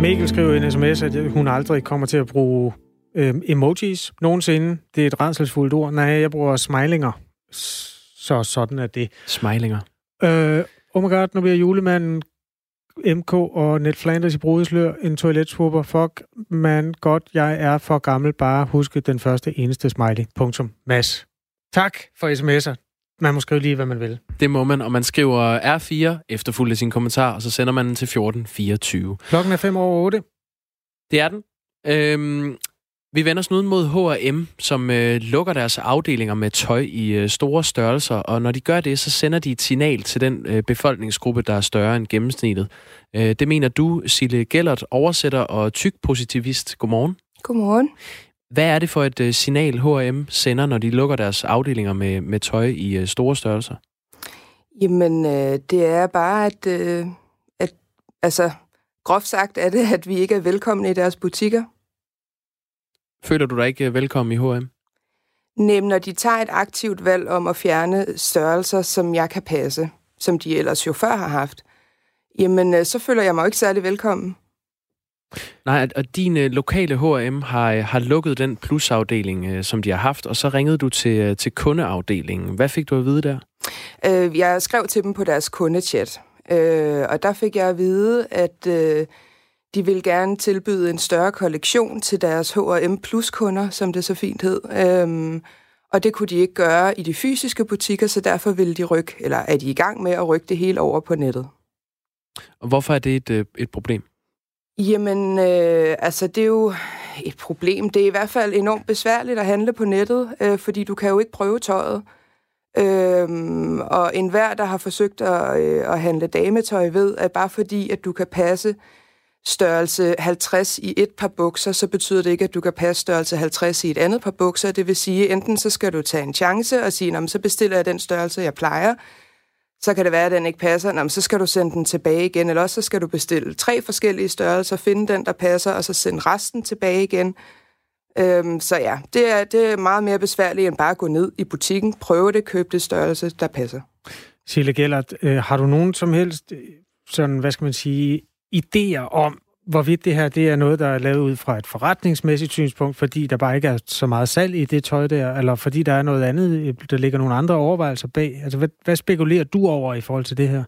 Mikkel skriver i en sms, at hun aldrig kommer til at bruge øh, emojis nogensinde. Det er et redselsfuldt ord. Nej, jeg bruger smilinger. Så sådan er det. Smilinger. Øh, oh my god, nu bliver julemanden MK og Ned Flanders i brudeslør en toiletswupper. Fuck, man, godt, jeg er for gammel. Bare huske den første eneste smiley. Punktum. Mads. Tak for sms'er. Man må skrive lige, hvad man vil. Det må man, og man skriver R4 efterfulgt af sin kommentar, og så sender man den til 1424. Klokken er 5 over 8. Det er den. Øhm, vi vender os nu mod H&M, som øh, lukker deres afdelinger med tøj i øh, store størrelser, og når de gør det, så sender de et signal til den øh, befolkningsgruppe, der er større end gennemsnittet. Øh, det mener du, Sille Gellert, oversætter og tyk-positivist. Godmorgen. Godmorgen. Hvad er det for et øh, signal, H&M sender, når de lukker deres afdelinger med, med tøj i øh, store størrelser? Jamen, øh, det er bare, at, øh, at altså, groft sagt er det, at vi ikke er velkomne i deres butikker. Føler du dig ikke øh, velkommen i H&M? Nem, når de tager et aktivt valg om at fjerne størrelser, som jeg kan passe, som de ellers jo før har haft, jamen, øh, så føler jeg mig jo ikke særlig velkommen. Nej, og din øh, lokale H&M har, har lukket den plusafdeling, som de har haft, og så ringede du til, til kundeafdelingen. Hvad fik du at vide der? Øh, jeg skrev til dem på deres kundechat, øh, og der fik jeg at vide, at øh, de vil gerne tilbyde en større kollektion til deres H&M Plus-kunder, som det så fint hed. Øhm, og det kunne de ikke gøre i de fysiske butikker, så derfor vil de rykke, eller er de i gang med at rykke det hele over på nettet. Og hvorfor er det et, øh, et problem? Jamen, øh, altså det er jo et problem. Det er i hvert fald enormt besværligt at handle på nettet, øh, fordi du kan jo ikke prøve tøjet. Øhm, og enhver, der har forsøgt at, øh, at handle dametøj, ved, at bare fordi, at du kan passe størrelse 50 i et par bukser, så betyder det ikke, at du kan passe størrelse 50 i et andet par bukser. Det vil sige, enten så skal du tage en chance og sige, så bestiller jeg den størrelse, jeg plejer. Så kan det være, at den ikke passer. Nå, så skal du sende den tilbage igen. Eller også så skal du bestille tre forskellige størrelser, finde den, der passer, og så sende resten tilbage igen. Øhm, så ja, det er, det er meget mere besværligt end bare at gå ned i butikken, prøve det, købe det størrelse, der passer. Sille Gellert, øh, har du nogen som helst øh, sådan, hvad skal man sige, idéer om, hvorvidt det her det er noget, der er lavet ud fra et forretningsmæssigt synspunkt, fordi der bare ikke er så meget salg i det tøj der, eller fordi der er noget andet, der ligger nogle andre overvejelser bag. Altså, hvad, hvad spekulerer du over i forhold til det her?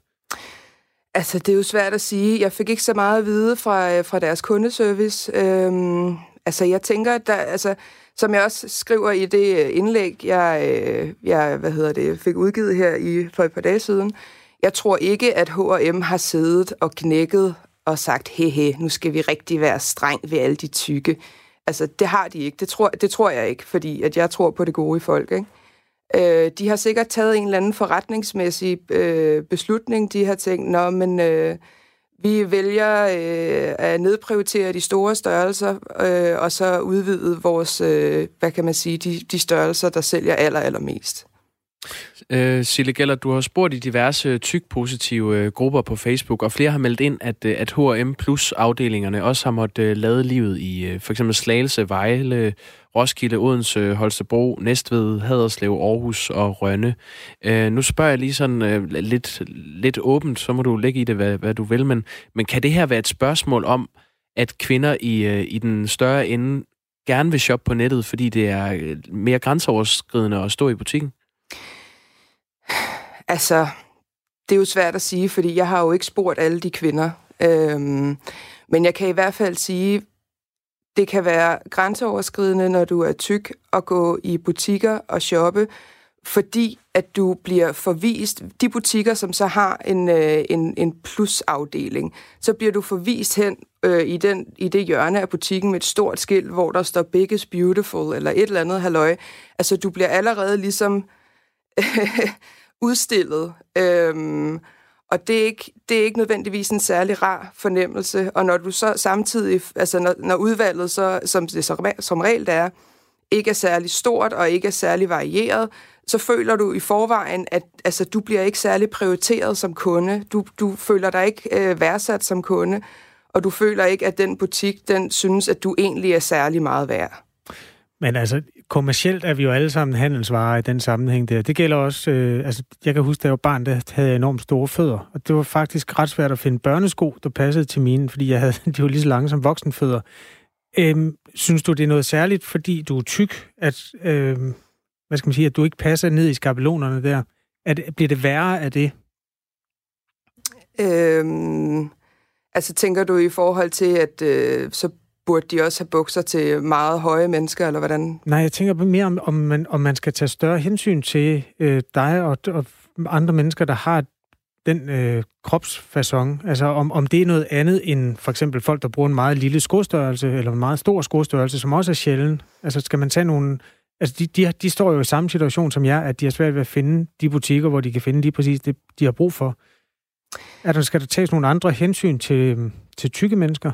Altså, det er jo svært at sige. Jeg fik ikke så meget at vide fra, øh, fra deres kundeservice. Øhm, altså, jeg tænker, at der, altså, som jeg også skriver i det øh, indlæg, jeg, øh, jeg hvad hedder det, fik udgivet her i, for et par dage siden, jeg tror ikke, at H&M har siddet og knækket og sagt, hehe, nu skal vi rigtig være streng ved alle de tykke. Altså, det har de ikke. Det tror, det tror jeg ikke, fordi at jeg tror på det gode i folk, ikke? Øh, de har sikkert taget en eller anden forretningsmæssig øh, beslutning. De har tænkt, nå, men øh, vi vælger øh, at nedprioritere de store størrelser, øh, og så udvide vores, øh, hvad kan man sige, de, de størrelser, der sælger aller, allermest. Øh, Sille Geller, du har spurgt i diverse tyk-positive øh, grupper på Facebook, og flere har meldt ind, at, øh, at H&M Plus afdelingerne også har måttet øh, lade livet i øh, for eksempel Slagelse, Vejle, Roskilde, Odense, Holstebro, Næstved, Haderslev, Aarhus og Rønne. Øh, nu spørger jeg lige sådan øh, lidt, lidt åbent, så må du lægge i det, hvad, hvad du vil, men, men kan det her være et spørgsmål om, at kvinder i, øh, i den større ende gerne vil shoppe på nettet, fordi det er øh, mere grænseoverskridende at stå i butikken? Altså, det er jo svært at sige, fordi jeg har jo ikke spurgt alle de kvinder. Øhm, men jeg kan i hvert fald sige, det kan være grænseoverskridende, når du er tyk, at gå i butikker og shoppe, fordi at du bliver forvist, de butikker, som så har en, øh, en, en plusafdeling, så bliver du forvist hen øh, i, den, i det hjørne af butikken med et stort skilt, hvor der står Biggest Beautiful, eller et eller andet halløj. Altså, du bliver allerede ligesom udstillet. Øhm, og det er, ikke, det er ikke nødvendigvis en særlig rar fornemmelse. Og når du så samtidig, altså når, når udvalget, så, som det så, som regel er, ikke er særlig stort og ikke er særlig varieret, så føler du i forvejen, at altså, du bliver ikke særlig prioriteret som kunde. Du, du føler dig ikke øh, værdsat som kunde, og du føler ikke, at den butik, den synes, at du egentlig er særlig meget værd. Men altså, kommercielt er vi jo alle sammen handelsvarer i den sammenhæng der. Det gælder også, øh, altså jeg kan huske, da jeg var barn, der havde jeg enormt store fødder. Og det var faktisk ret svært at finde børnesko, der passede til mine, fordi jeg havde, de var lige så lange som voksenfødder. Øhm, synes du, det er noget særligt, fordi du er tyk, at, øhm, hvad skal man sige, at du ikke passer ned i skabelonerne der? At, bliver det værre af det? Øhm, altså tænker du i forhold til, at øh, så burde de også have bukser til meget høje mennesker, eller hvordan? Nej, jeg tænker mere om, om, man, om man skal tage større hensyn til øh, dig og, og andre mennesker, der har den øh, kropsfasong. Altså om, om det er noget andet end for eksempel folk, der bruger en meget lille skostørrelse, eller en meget stor skostørrelse, som også er sjælden. Altså skal man tage nogle... Altså de, de, de står jo i samme situation som jeg, at de har svært ved at finde de butikker, hvor de kan finde lige præcis det, de har brug for. Er der, skal der tages nogle andre hensyn til, til tykke mennesker?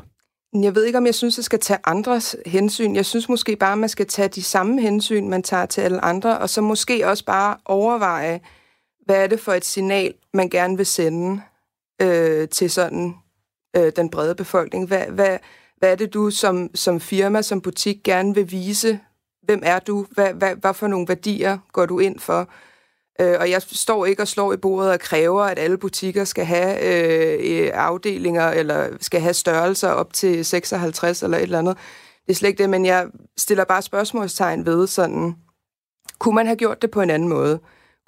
Jeg ved ikke, om jeg synes, at jeg skal tage andres hensyn. Jeg synes måske bare, at man skal tage de samme hensyn, man tager til alle andre, og så måske også bare overveje, hvad er det for et signal, man gerne vil sende øh, til sådan øh, den brede befolkning? Hvad, hvad, hvad er det, du som, som firma, som butik gerne vil vise? Hvem er du? Hvad, hvad, hvad for nogle værdier går du ind for? Øh, og jeg står ikke og slår i bordet og kræver, at alle butikker skal have øh, øh afdelinger eller skal have størrelser op til 56 eller et eller andet. Det er slet ikke det, men jeg stiller bare spørgsmålstegn ved sådan, kunne man have gjort det på en anden måde?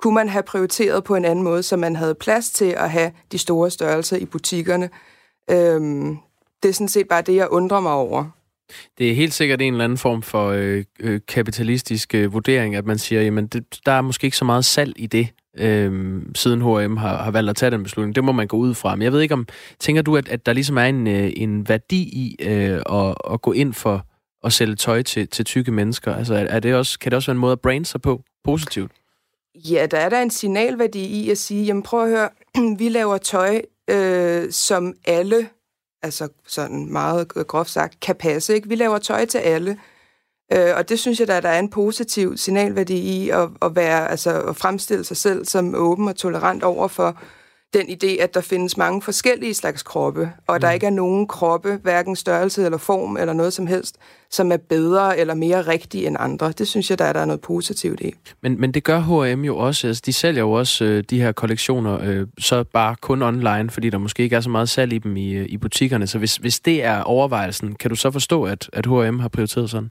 Kunne man have prioriteret på en anden måde, så man havde plads til at have de store størrelser i butikkerne? Øhm, det er sådan set bare det, jeg undrer mig over. Det er helt sikkert en eller anden form for øh, øh, kapitalistisk øh, vurdering, at man siger, jamen det, der er måske ikke så meget salg i det, øh, siden H&M har, har valgt at tage den beslutning. Det må man gå ud fra. Men jeg ved ikke om, tænker du, at, at der ligesom er en, øh, en værdi i øh, at, at gå ind for at sælge tøj til, til tykke mennesker? Altså er det også, kan det også være en måde at brande sig på positivt? Ja, der er der en signalværdi i at sige, jamen prøv at høre, vi laver tøj, øh, som alle altså sådan meget groft sagt, kan passe. Ikke? Vi laver tøj til alle, øh, og det synes jeg, der, der er en positiv signalværdi i at, at, være, altså, at fremstille sig selv som åben og tolerant over for den idé, at der findes mange forskellige slags kroppe, og mm. der ikke er nogen kroppe, hverken størrelse eller form eller noget som helst, som er bedre eller mere rigtig end andre. Det synes jeg, der er, der er noget positivt i. Men, men det gør H&M jo også. Altså, de sælger jo også øh, de her kollektioner, øh, så bare kun online, fordi der måske ikke er så meget salg i dem i, øh, i butikkerne. Så hvis, hvis det er overvejelsen, kan du så forstå, at, at H&M har prioriteret sådan?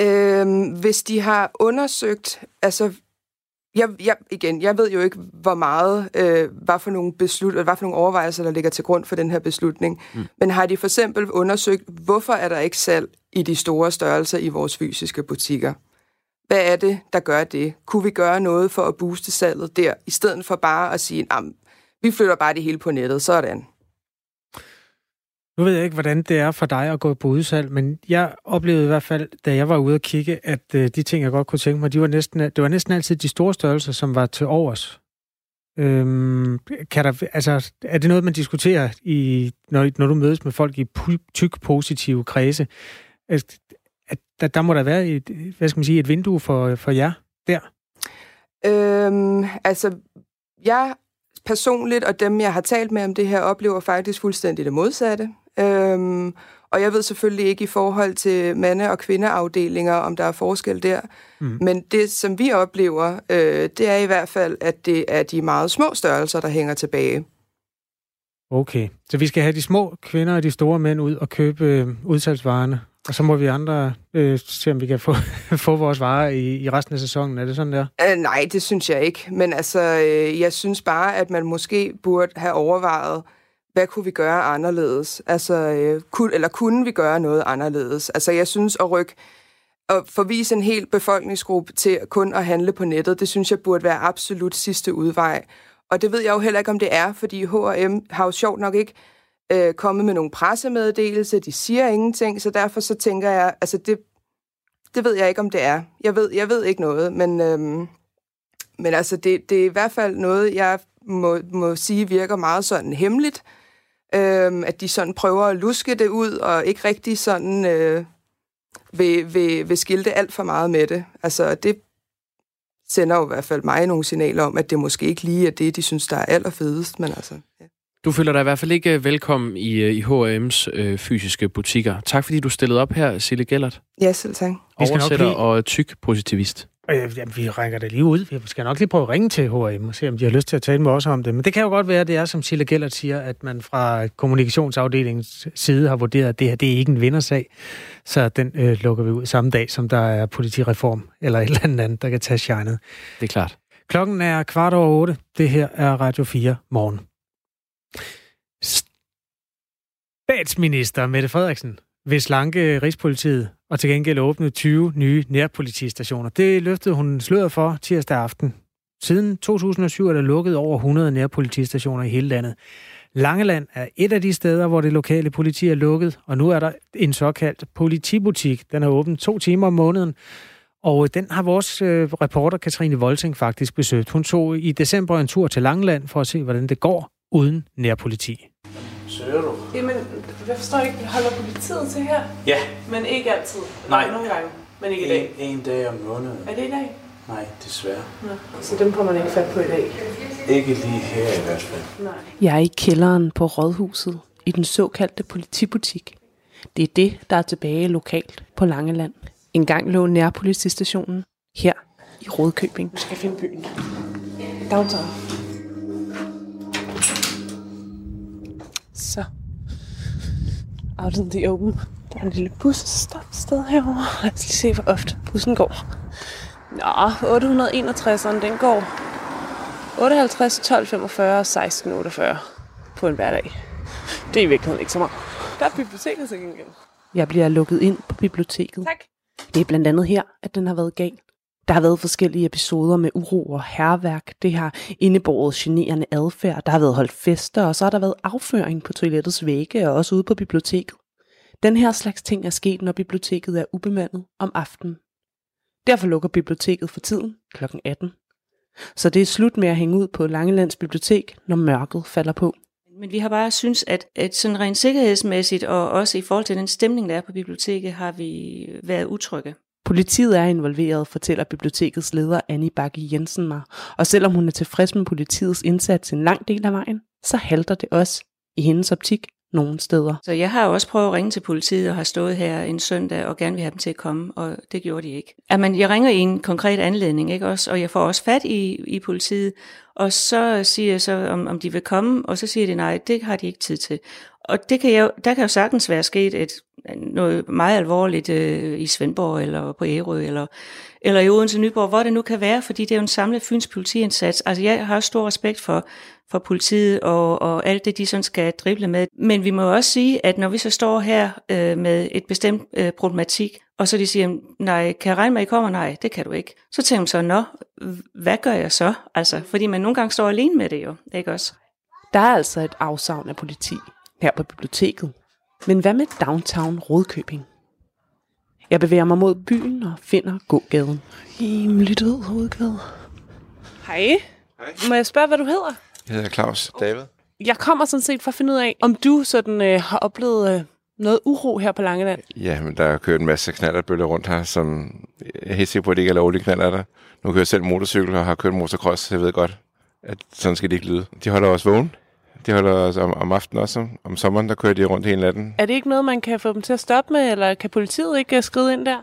Øhm, hvis de har undersøgt, altså jeg, jeg, igen, jeg ved jo ikke, hvor meget, øh, hvad, for nogle beslut, hvad for nogle overvejelser, der ligger til grund for den her beslutning. Mm. Men har de for eksempel undersøgt, hvorfor er der ikke salg i de store størrelser i vores fysiske butikker? Hvad er det, der gør det? Kunne vi gøre noget for at booste salget der, i stedet for bare at sige, vi flytter bare det hele på nettet, sådan. Nu ved jeg ikke, hvordan det er for dig at gå på udsalg, men jeg oplevede i hvert fald, da jeg var ude at kigge, at øh, de ting, jeg godt kunne tænke mig, de var næsten, det var næsten altid de store størrelser, som var til overs. Øhm, kan der, altså, er det noget, man diskuterer, i, når, når du mødes med folk i tyk positive kredse? At, at der, der må der være et, hvad skal man sige, et vindue for, for jer der? Øhm, altså, jeg personligt, og dem, jeg har talt med om det her, oplever faktisk fuldstændig det modsatte. Øhm, og jeg ved selvfølgelig ikke i forhold til mande- og kvindeafdelinger, om der er forskel der. Mm. Men det, som vi oplever, øh, det er i hvert fald, at det er de meget små størrelser, der hænger tilbage. Okay, så vi skal have de små kvinder og de store mænd ud og købe øh, udsalgsvarerne, og så må vi andre øh, se, om vi kan få, få vores varer i, i resten af sæsonen. Er det sådan der? Øh, nej, det synes jeg ikke. Men altså, øh, jeg synes bare, at man måske burde have overvejet, hvad kunne vi gøre anderledes? Altså, øh, kunne, eller kunne vi gøre noget anderledes? Altså, jeg synes at rykke at forvise en hel befolkningsgruppe til kun at handle på nettet, det synes jeg burde være absolut sidste udvej. Og det ved jeg jo heller ikke, om det er, fordi H&M har jo sjovt nok ikke øh, kommet med nogen pressemeddelelse, de siger ingenting, så derfor så tænker jeg, altså det, det ved jeg ikke, om det er. Jeg ved, jeg ved ikke noget, men, øhm, men altså det, det er i hvert fald noget, jeg må, må sige virker meget sådan hemmeligt, øhm, at de sådan prøver at luske det ud, og ikke rigtig sådan øh, vil, vil, vil skilte alt for meget med det. Altså, det sender jo i hvert fald mig nogle signaler om, at det måske ikke lige er det, de synes, der er allerfedest, men altså... Ja. Du føler dig i hvert fald ikke velkommen i, øh, i H&M's øh, fysiske butikker. Tak fordi du stillede op her, Sille Gellert. Ja, selv tak. Oversætter blive... og tyk positivist. Øh, jamen, vi rækker det lige ud. Vi skal nok lige prøve at ringe til H&M og se, om de har lyst til at tale med os om det. Men det kan jo godt være, at det er, som Sille Gellert siger, at man fra kommunikationsafdelingens side har vurderet, at det her det er ikke en vindersag. Så den øh, lukker vi ud samme dag, som der er politireform eller et eller andet, der kan tage shine. Det er klart. Klokken er kvart over otte. Det her er Radio 4 morgen. Statsminister Mette Frederiksen vil slanke øh, Rigspolitiet og til gengæld åbne 20 nye nærpolitistationer. Det løftede hun sløret for tirsdag aften. Siden 2007 er der lukket over 100 nærpolitistationer i hele landet. Langeland er et af de steder, hvor det lokale politi er lukket, og nu er der en såkaldt politibutik. Den er åben to timer om måneden, og øh, den har vores øh, reporter Katrine Volting faktisk besøgt. Hun tog i december en tur til Langeland for at se, hvordan det går uden nærpoliti. Søger du? Jamen, jeg forstår ikke, holder politiet til her? Ja. Men ikke altid? Nej. Nogle gange, men ikke i dag? En, en dag om måneden. Er det i dag? Nej, desværre. Nå. Så dem får man ikke fat på i dag? Ikke lige her i hvert fald. Nej. Jeg er i kælderen på Rådhuset i den såkaldte politibutik. Det er det, der er tilbage lokalt på Langeland. En gang lå nærpolitistationen her i Rådkøbing. Vi skal finde byen. Downtown. Så. Out in the open. Der er en lille busstop sted herovre. Lad os lige se, hvor ofte bussen går. Nå, 861'eren, den går 58, 12, 45 og 16, 48 på en hverdag. Det er i virkeligheden ikke så meget. Der er biblioteket til gengæld. Jeg bliver lukket ind på biblioteket. Tak. Det er blandt andet her, at den har været gal. Der har været forskellige episoder med uro og herværk. Det har indebåret generende adfærd. Der har været holdt fester, og så har der været afføring på toilettets vægge og også ude på biblioteket. Den her slags ting er sket, når biblioteket er ubemandet om aftenen. Derfor lukker biblioteket for tiden kl. 18. Så det er slut med at hænge ud på Langelands bibliotek, når mørket falder på. Men vi har bare synes, at, at sådan rent sikkerhedsmæssigt, og også i forhold til den stemning, der er på biblioteket, har vi været utrygge. Politiet er involveret, fortæller bibliotekets leder Annie Bakke Jensen mig. Og selvom hun er tilfreds med politiets indsats en lang del af vejen, så halter det også i hendes optik nogle steder. Så jeg har også prøvet at ringe til politiet og har stået her en søndag og gerne vil have dem til at komme, og det gjorde de ikke. At man, jeg ringer i en konkret anledning, ikke også, og jeg får også fat i, i politiet, og så siger jeg så, om, om de vil komme, og så siger de nej, det har de ikke tid til. Og det kan jeg, der kan jo sagtens være sket et, noget meget alvorligt øh, i Svendborg, eller på Ærø, eller, eller i Odense Nyborg, hvor det nu kan være, fordi det er jo en samlet Fyns politiindsats. Altså jeg har stor respekt for, for politiet og, og alt det, de sådan skal drible med. Men vi må også sige, at når vi så står her øh, med et bestemt øh, problematik, og så de siger, nej, kan jeg regne med, at I kommer? Nej, det kan du ikke. Så tænker man så, nå, hvad gør jeg så? Altså, fordi man nogle gange står alene med det jo, ikke også? Der er altså et afsavn af politi her på biblioteket. Men hvad med downtown Rådkøbing? Jeg bevæger mig mod byen og finder gågaden. Rimelig død hovedgade. Hej. Hej. Må jeg spørge, hvad du hedder? Jeg hedder Claus David. Jeg kommer sådan set for at finde ud af, om du sådan øh, har oplevet øh, noget uro her på Langeland. Ja, men der er kørt en masse knallertbøller rundt her, som jeg er helt sikker på, at det ikke er lovlige knaller der. Nu kører jeg selv motorcykel og har kørt motocross, så jeg ved godt, at sådan skal det ikke lyde. De holder også vågen. De holder os om, om aftenen også. Om sommeren, der kører de rundt hele natten. Er det ikke noget, man kan få dem til at stoppe med, eller kan politiet ikke øh, skride ind der?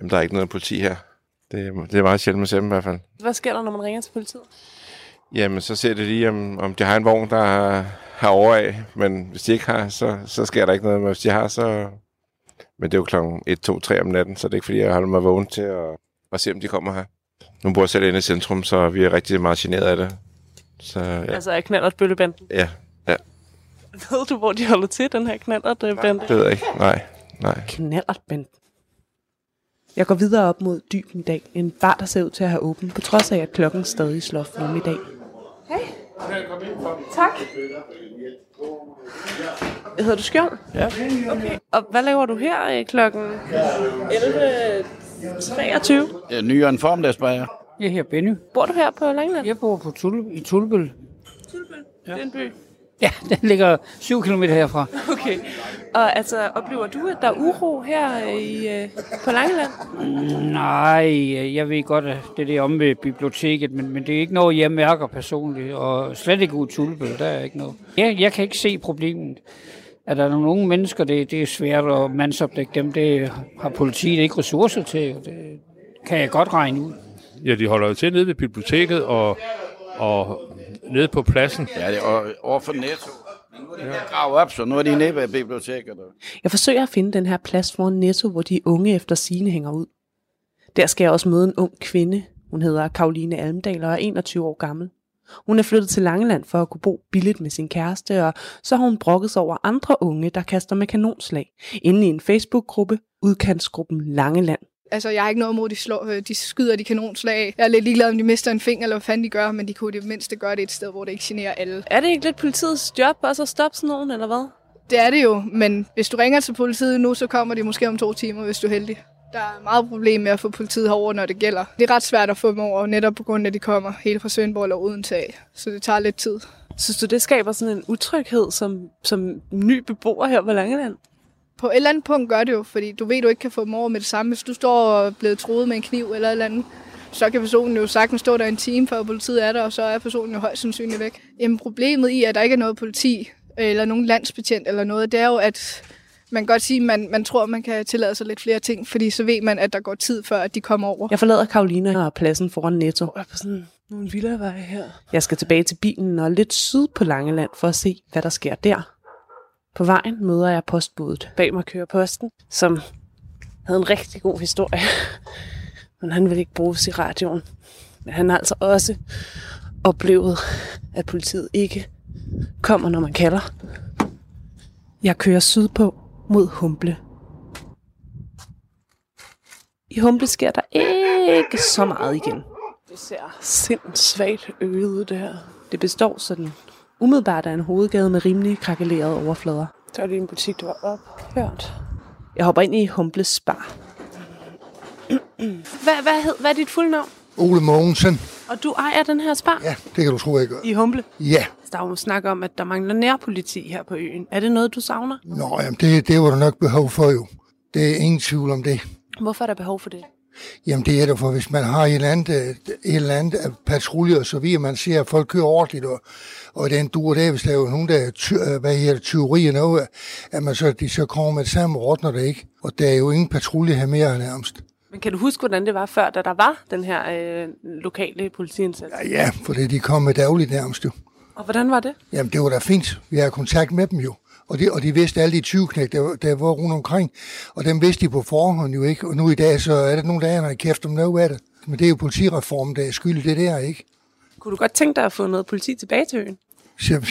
Jamen, der er ikke noget politi her. Det, det er meget sjældent med dem i hvert fald. Hvad sker der, når man ringer til politiet? Jamen, så ser det lige, om, om de har en vogn, der har, har over af. Men hvis de ikke har, så, så sker der ikke noget. Men hvis de har, så... Men det er jo klokken 1, 2, 3 om natten, så det er ikke fordi, jeg holder mig vågen til at, at se, om de kommer her. Nu bor jeg selv inde i centrum, så vi er rigtig meget generet af det. Så ja, Altså, jeg knaller et bøllebanden. ja, Ved du, hvor de holder til, den her knallert bande? det ved jeg ikke. Nej, nej. Knallertbanden. Jeg går videre op mod Dybendal, en bar, der ser ud til at have åben, på trods af, at klokken stadig slår fem i dag. Tak. Hedder du Skjold? Ja. Okay. Og hvad laver du her øh, klokken 11.23? Jeg er ny en formdagsbajer. Jeg hedder Benny. Bor du her på Langeland? Jeg bor på Tul i Tulbøl. Tulbøl. Ja. Det er en by. Ja, den ligger 7 km herfra. Okay. Og altså, oplever du, at der er uro her i, øh, på Langeland? Nej, jeg ved godt, at det er det om ved biblioteket, men, men det er ikke noget, jeg mærker personligt, og slet ikke ud Tullebøl, der er ikke noget. Jeg, jeg kan ikke se problemet. At der er nogle unge mennesker, det, det er svært at mandsopdække dem, det har politiet ikke ressourcer til, og det kan jeg godt regne ud. Ja, de holder jo til nede ved biblioteket og, og nede på pladsen. Ja, det er over for Netto. Nu er de ja. gravet op, så nu er de nede ved biblioteket. Jeg forsøger at finde den her plads foran Netto, hvor de unge efter sine hænger ud. Der skal jeg også møde en ung kvinde. Hun hedder Karoline Almdal og er 21 år gammel. Hun er flyttet til Langeland for at kunne bo billigt med sin kæreste, og så har hun brokket sig over andre unge, der kaster med kanonslag, inde i en Facebook-gruppe, udkantsgruppen Langeland. Altså, jeg har ikke noget imod, de, slår, øh, de skyder de kanonslag. Jeg er lidt ligeglad, om de mister en finger, eller hvad fanden de gør, men de kunne det mindste gøre det et sted, hvor det ikke generer alle. Er det ikke lidt politiets job også at stoppe sådan nogen, eller hvad? Det er det jo, men hvis du ringer til politiet nu, så kommer de måske om to timer, hvis du er heldig. Der er meget problem med at få politiet herover, når det gælder. Det er ret svært at få dem over, netop på grund af, at de kommer helt fra Svendborg eller Odense af. Så det tager lidt tid. Synes du, det skaber sådan en utryghed som, som ny beboer her på Langeland? På et eller andet punkt gør det jo, fordi du ved, du ikke kan få dem over med det samme. Hvis du står og er blevet troet med en kniv eller et eller andet, så kan personen jo sagtens stå der en time, før politiet er der, og så er personen jo højst sandsynligt væk. Jamen problemet i, at der ikke er noget politi, eller nogen landsbetjent eller noget, det er jo, at man kan godt sige, at man, man tror, man kan tillade sig lidt flere ting, fordi så ved man, at der går tid før, at de kommer over. Jeg forlader Karolina og pladsen foran Netto. Jeg er på sådan nogle villavej her. Jeg skal tilbage til bilen og lidt syd på Langeland for at se, hvad der sker der. På vejen møder jeg postbuddet. Bag mig kører posten, som havde en rigtig god historie. Men han vil ikke bruges i radioen. Men han har altså også oplevet, at politiet ikke kommer, når man kalder. Jeg kører sydpå mod Humble. I Humble sker der ikke så meget igen. Det ser sindssvagt øget ud, det her. Det består sådan umiddelbart af en hovedgade med rimelig krakelerede overflader. Så er det en butik, der var ophørt. Jeg hopper ind i Humbles bar. hvad, hvad, hed, hvad er dit fulde navn? Ole Mogensen. Og du ejer den her spar? Ja, det kan du tro, jeg gør. I Humble? Ja. Der er jo snak om, at der mangler nærpoliti her på øen. Er det noget, du savner? Nå, jamen det, det var der nok behov for jo. Det er ingen tvivl om det. Hvorfor er der behov for det? Jamen det er det for, hvis man har et eller andet, et eller andet patrulje og så videre, man ser, at folk kører ordentligt, og, og den dur der, hvis der er jo nogen, der er ty, hvad hedder, tyveri og noget, at man så, de så kommer med det samme rådner det ikke. Og der er jo ingen patrulje her mere nærmest. Men kan du huske, hvordan det var før, da der var den her øh, lokale politiindsats? Ja, ja, for det, de kom med dagligt nærmest jo. Og hvordan var det? Jamen, det var da fint. Vi har kontakt med dem jo. Og de, og de vidste alle de 20 knæk, der, der var rundt omkring. Og dem vidste de på forhånd jo ikke. Og nu i dag, så er der nogen, der er kæft om noget af det. Men det er jo politireformen, der er skyld i det der, ikke? Kunne du godt tænke dig at få noget politi tilbage til øen?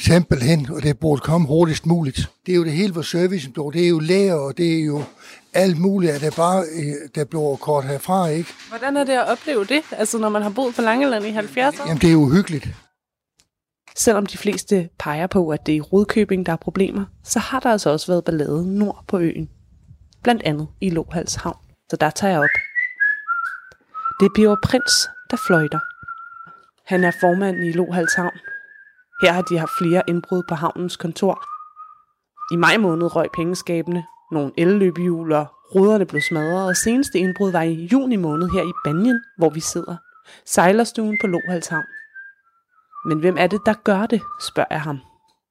Simpelthen, og det burde komme hurtigst muligt. Det er jo det hele, hvor servicen bliver. Det er jo læger, og det er jo alt muligt, at der bare der bliver kort herfra, ikke? Hvordan er det at opleve det, altså når man har boet på Langeland i 70 år? Jamen, det er jo hyggeligt. Selvom de fleste peger på, at det er i Rudkøbing, der er problemer, så har der altså også været ballade nord på øen. Blandt andet i Lohals Havn. Så der tager jeg op. Det bliver Prins, der fløjter. Han er formand i Lohals Havn. Her har de haft flere indbrud på havnens kontor. I maj måned røg pengeskabene, nogle elløbehjul og ruderne blev smadret, og seneste indbrud var i juni måned her i Banjen, hvor vi sidder. Sejlerstuen på Lohals Havn. Men hvem er det, der gør det, spørger jeg ham.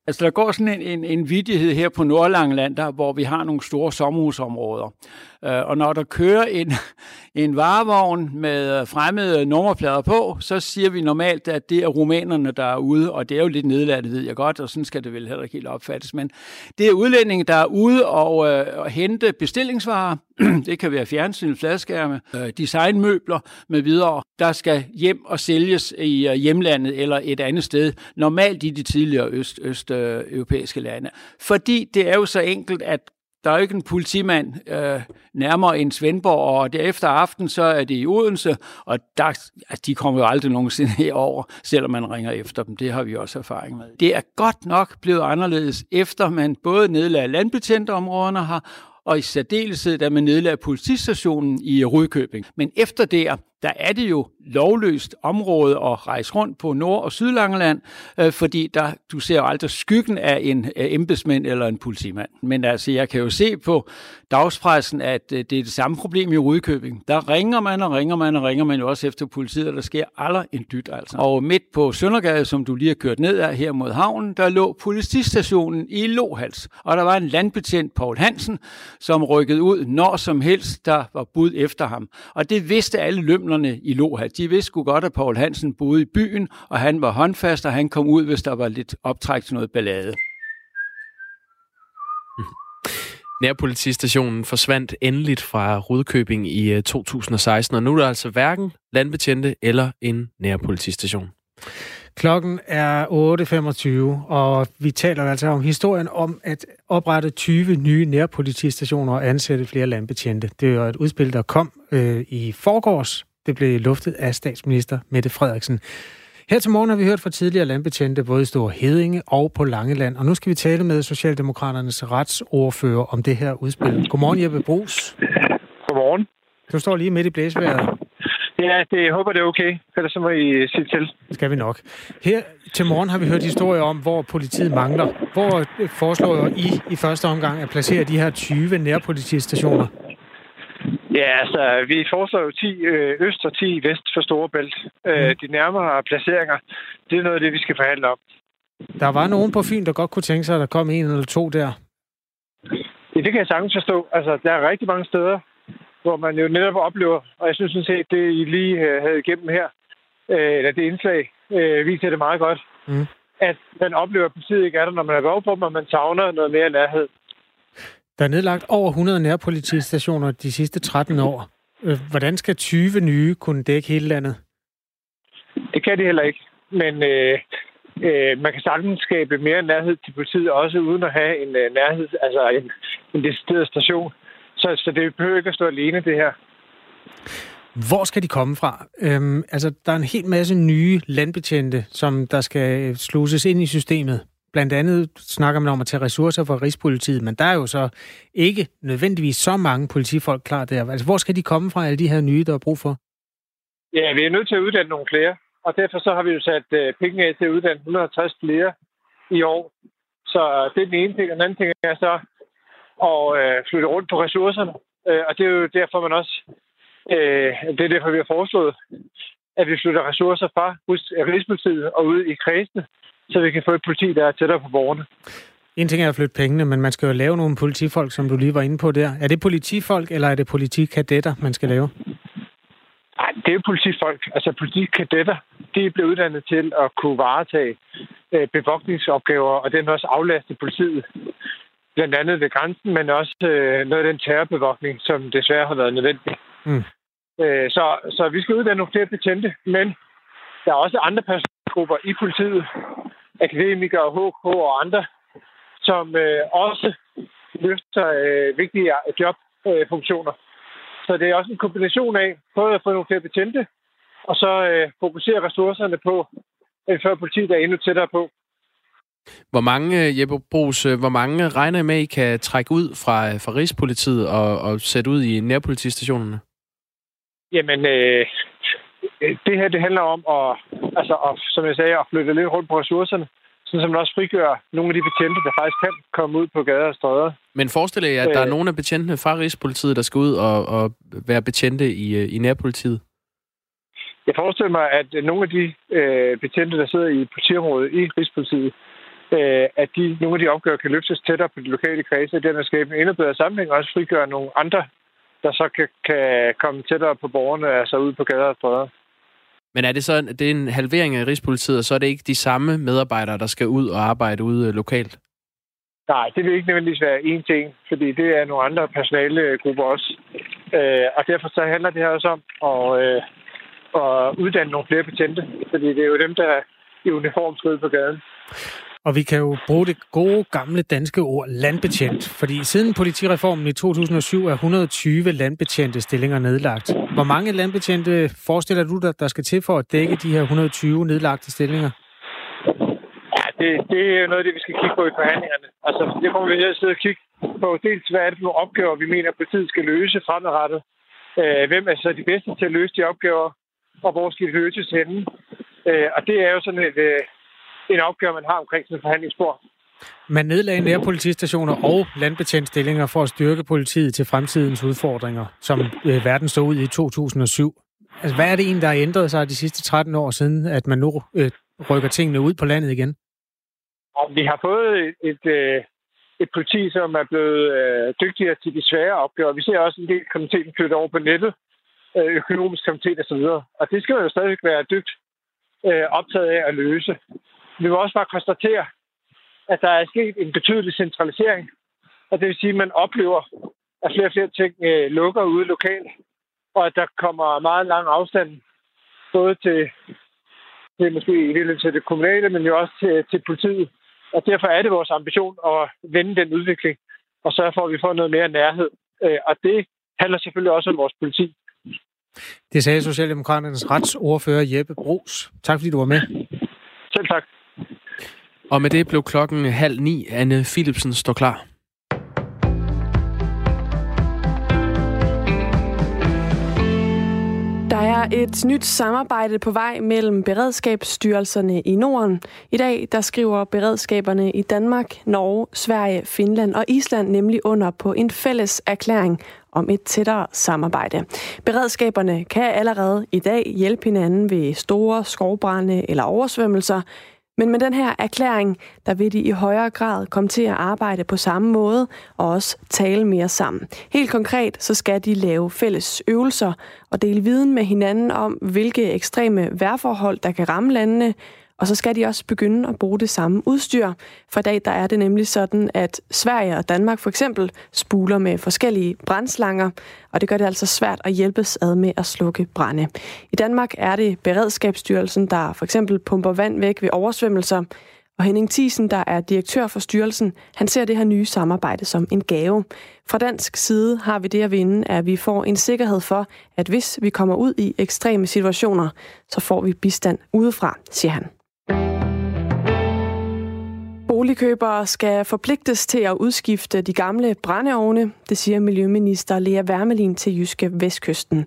Altså, der går sådan en, en, en vidighed her på Nordlangeland, der, hvor vi har nogle store sommerhusområder. Øh, og når der kører en, en varevogn med øh, fremmede nummerplader på, så siger vi normalt, at det er rumænerne, der er ude, og det er jo lidt nedladt, ved jeg godt, og sådan skal det vel heller ikke helt opfattes. Men det er udlændinge, der er ude og, øh, og hente bestillingsvarer. det kan være fjernsyn, fladskærme, øh, designmøbler med videre, der skal hjem og sælges i øh, hjemlandet eller et andet sted, normalt i de tidligere øst, østeuropæiske lande. Fordi det er jo så enkelt, at der er jo ikke en politimand øh, nærmere end Svendborg, og derefter aften, så er det i Odense, og der, altså, de kommer jo aldrig nogensinde herover, selvom man ringer efter dem. Det har vi også erfaring med. Det er godt nok blevet anderledes, efter man både nedlagde landbetjentområderne har, og i særdeleshed, da man nedlagde politistationen i Rudkøbing. Men efter det, der er det jo lovløst område at rejse rundt på Nord- og Sydlangeland, øh, fordi der, du ser jo aldrig skyggen af en øh, embedsmand eller en politimand. Men altså, jeg kan jo se på dagspressen, at øh, det er det samme problem i Rudkøbing. Der ringer man og ringer man og ringer man jo også efter politiet, og der sker aldrig en dyt altså. Og midt på Søndergade, som du lige har kørt ned af her mod havnen, der lå politistationen i Lohals. Og der var en landbetjent, Paul Hansen, som rykkede ud når som helst, der var bud efter ham. Og det vidste alle lømlerne i Lohals. De vidste sgu godt, at Paul Hansen boede i byen, og han var håndfast, og han kom ud, hvis der var lidt optræk til noget ballade. Nærpolitistationen forsvandt endeligt fra Rudkøbing i 2016, og nu er der altså hverken landbetjente eller en nærpolitistation. Klokken er 8.25, og vi taler altså om historien om at oprette 20 nye nærpolitistationer og ansætte flere landbetjente. Det er jo et udspil, der kom øh, i forgårs. Det blev luftet af statsminister Mette Frederiksen. Her til morgen har vi hørt fra tidligere landbetjente, både i Store Hedinge og på Langeland. Og nu skal vi tale med Socialdemokraternes retsordfører om det her udspil. Godmorgen, Jeppe Brugs. Godmorgen. Du står lige midt i blæsværet. Ja, det, jeg håber, det er okay. Ellers så må I sige til. Skal vi nok. Her til morgen har vi hørt historier om, hvor politiet mangler. Hvor foreslår I i første omgang at placere de her 20 nærpolitistationer? Ja, altså, vi foreslår jo 10 øh, øst og 10 vest for Storebælt. Mm. de nærmere placeringer, det er noget af det, vi skal forhandle om. Der var nogen på Fyn, der godt kunne tænke sig, at der kom en eller to der. Ja, det kan jeg sagtens forstå. Altså, der er rigtig mange steder, hvor man jo netop oplever, og jeg synes sådan set, det I lige øh, havde igennem her, eller det indslag, viser det meget godt, Mm. at man oplever, at politiet ikke er der, når man er behov for dem, og man savner noget mere nærhed. Der er nedlagt over 100 nærpolitistationer de sidste 13 år. Øh, Hvordan skal 20 nye kunne dække hele landet? Det kan de heller ikke. Men øh, øh, man kan sagtens skabe mere nærhed til politiet, også uden at have en øh, nærhed, altså en, en decideret station. Så, så det behøver ikke at stå alene, det her. Hvor skal de komme fra? Øhm, altså, der er en hel masse nye landbetjente, som der skal sluses ind i systemet. Blandt andet snakker man om at tage ressourcer fra Rigspolitiet, men der er jo så ikke nødvendigvis så mange politifolk klar der. Altså, hvor skal de komme fra, alle de her nye, der er brug for? Ja, vi er nødt til at uddanne nogle flere, og derfor så har vi jo sat øh, penge af til at uddanne 160 flere i år. Så øh, det er den ene ting, og den anden ting er så at øh, flytte rundt på ressourcerne. Øh, og det er jo derfor, man også øh, det er derfor, vi har foreslået, at vi flytter ressourcer fra Rigspolitiet og ud i kredsene, så vi kan få et politi, der er tættere på borgerne. En ting er at flytte pengene, men man skal jo lave nogle politifolk, som du lige var inde på der. Er det politifolk, eller er det politikadetter, man skal lave? Nej, det er jo politifolk. Altså politikadetter, de bliver uddannet til at kunne varetage øh, bevogtningsopgaver, og den også aflaste politiet. Blandt andet ved grænsen, men også øh, noget af den terrorbevogtning, som desværre har været nødvendig. Mm. Øh, så, så vi skal uddanne nogle flere betjente, men der er også andre persongrupper i politiet, akademikere, HK og andre, som øh, også løfter øh, vigtige jobfunktioner. Så det er også en kombination af både at få nogle flere betjente, og så øh, fokusere ressourcerne på at føre politi, der er endnu tættere på. Hvor mange, øh, Jeppe Brugs, øh, hvor mange regner I med, I kan trække ud fra, øh, fra Rigspolitiet og, og sætte ud i nærpolitistationerne? Jamen, øh, øh, det her det handler om at, altså, at, som jeg sagde, at flytte lidt rundt på ressourcerne, sådan som man også frigør nogle af de betjente, der faktisk kan komme ud på gader og stræder. Men forestil jer, at der er Øh. nogle af betjentene fra Rigspolitiet, der skal ud og, og være betjente i, øh, i nærpolitiet. Jeg forestiller mig, at nogle af de øh, betjente, der sidder i politiområdet i Rigspolitiet, øh, at de, nogle af de opgaver kan løftes tættere på de lokale kredse, og dermed skabe en endnu bedre sammenhæng, og også frigøre nogle andre, der så kan, kan komme tættere på borgerne, altså ud på gader og stræder. Men er det så det er en halvering af Rigspolitiet, og så er det ikke de samme medarbejdere, der skal ud og arbejde ude øh, lokalt? Nej, det vil ikke nødvendigvis være til en, fordi det er nogle andre personalegrupper også. Øh, og derfor så handler det her også om at, øh, at uddanne nogle flere betjente, fordi det er jo dem, der er i uniform skal ud på gaden. Og vi kan jo bruge det gode, gamle danske ord landbetjent, fordi siden politireformen i 2007 er 120 landbetjente stillinger nedlagt. Hvor mange landbetjente forestiller du dig, der skal til for at dække de her 120 nedlagte stillinger? Ja, det, det er jo noget af det, vi skal kigge på i forhandlingerne. Altså, det kommer vi til at sidde og kigge på. Dels, hvad er det for nogle opgaver, vi mener, at politiet skal løse fremadrettet. Øh, hvem er så de bedste til at løse de opgaver, og hvor skal de løses henne. Øh, og det er jo sådan et, øh, en opgave, man har omkring sådan et forhandlingsbord. Man nedlagde nærpolitistationer og landbetjentstillinger for at styrke politiet til fremtidens udfordringer, som øh, verden stod ud i 2007. Altså, hvad er det egentlig, der har ændret sig de sidste 13 år siden, at man nu øh, rykker tingene ud på landet igen? Og vi har fået et, et, øh, et politi, som er blevet øh, dygtigere til de svære opgaver. Vi ser også en del kriminalitet flytte over på nettet, øh, økonomisk kriminalitet osv. Og det skal man jo stadig være dybt øh, optaget af at løse. Vi må også bare konstatere, at der er sket en betydelig centralisering. Og det vil sige, at man oplever, at flere og flere ting øh, lukker ude lokalt, og at der kommer meget lang afstand, både til, til måske i til det kommunale, men jo også til, til politiet. Og derfor er det vores ambition at vende den udvikling og sørge for, at vi får noget mere nærhed. Øh, og det handler selvfølgelig også om vores politi. Det sagde Socialdemokraternes retsordfører Jeppe Brugs. Tak fordi du var med. Selv tak. Og med det blev klokken halv ni. Anne Philipsen står klar. Der er et nyt samarbejde på vej mellem beredskabsstyrelserne i Norden. I dag der skriver beredskaberne i Danmark, Norge, Sverige, Finland og Island nemlig under på en fælles erklæring om et tættere samarbejde. Beredskaberne kan allerede i dag hjælpe hinanden ved store skovbrænde eller oversvømmelser, men med den her erklæring, der vil de i højere grad komme til at arbejde på samme måde og også tale mere sammen. Helt konkret så skal de lave fælles øvelser og dele viden med hinanden om, hvilke ekstreme vejrforhold, der kan ramme landene, og så skal de også begynde at bruge det samme udstyr. For i dag der er det nemlig sådan, at Sverige og Danmark for eksempel spuler med forskellige brændslanger, og det gør det altså svært at hjælpes ad med at slukke brænde. I Danmark er det Beredskabsstyrelsen, der for eksempel pumper vand væk ved oversvømmelser, og Henning Thiesen, der er direktør for styrelsen, han ser det her nye samarbejde som en gave. Fra dansk side har vi det at vinde, at vi får en sikkerhed for, at hvis vi kommer ud i ekstreme situationer, så får vi bistand udefra, siger han. Boligkøbere skal forpligtes til at udskifte de gamle brændeovne, det siger Miljøminister Lea Wermelin til Jyske Vestkysten.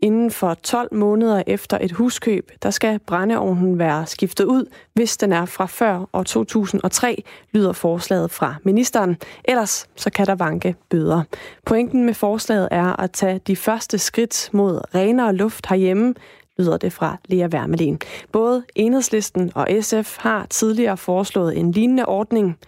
Inden for 12 måneder efter et huskøb, der skal brændeovnen være skiftet ud, hvis den er fra før år 2003, lyder forslaget fra ministeren. Ellers så kan der vanke bøder. Pointen med forslaget er at tage de første skridt mod renere luft herhjemme, lyder det fra Lea Wermelin. Både Enhedslisten og SF har tidligere foreslået en lignende ordning.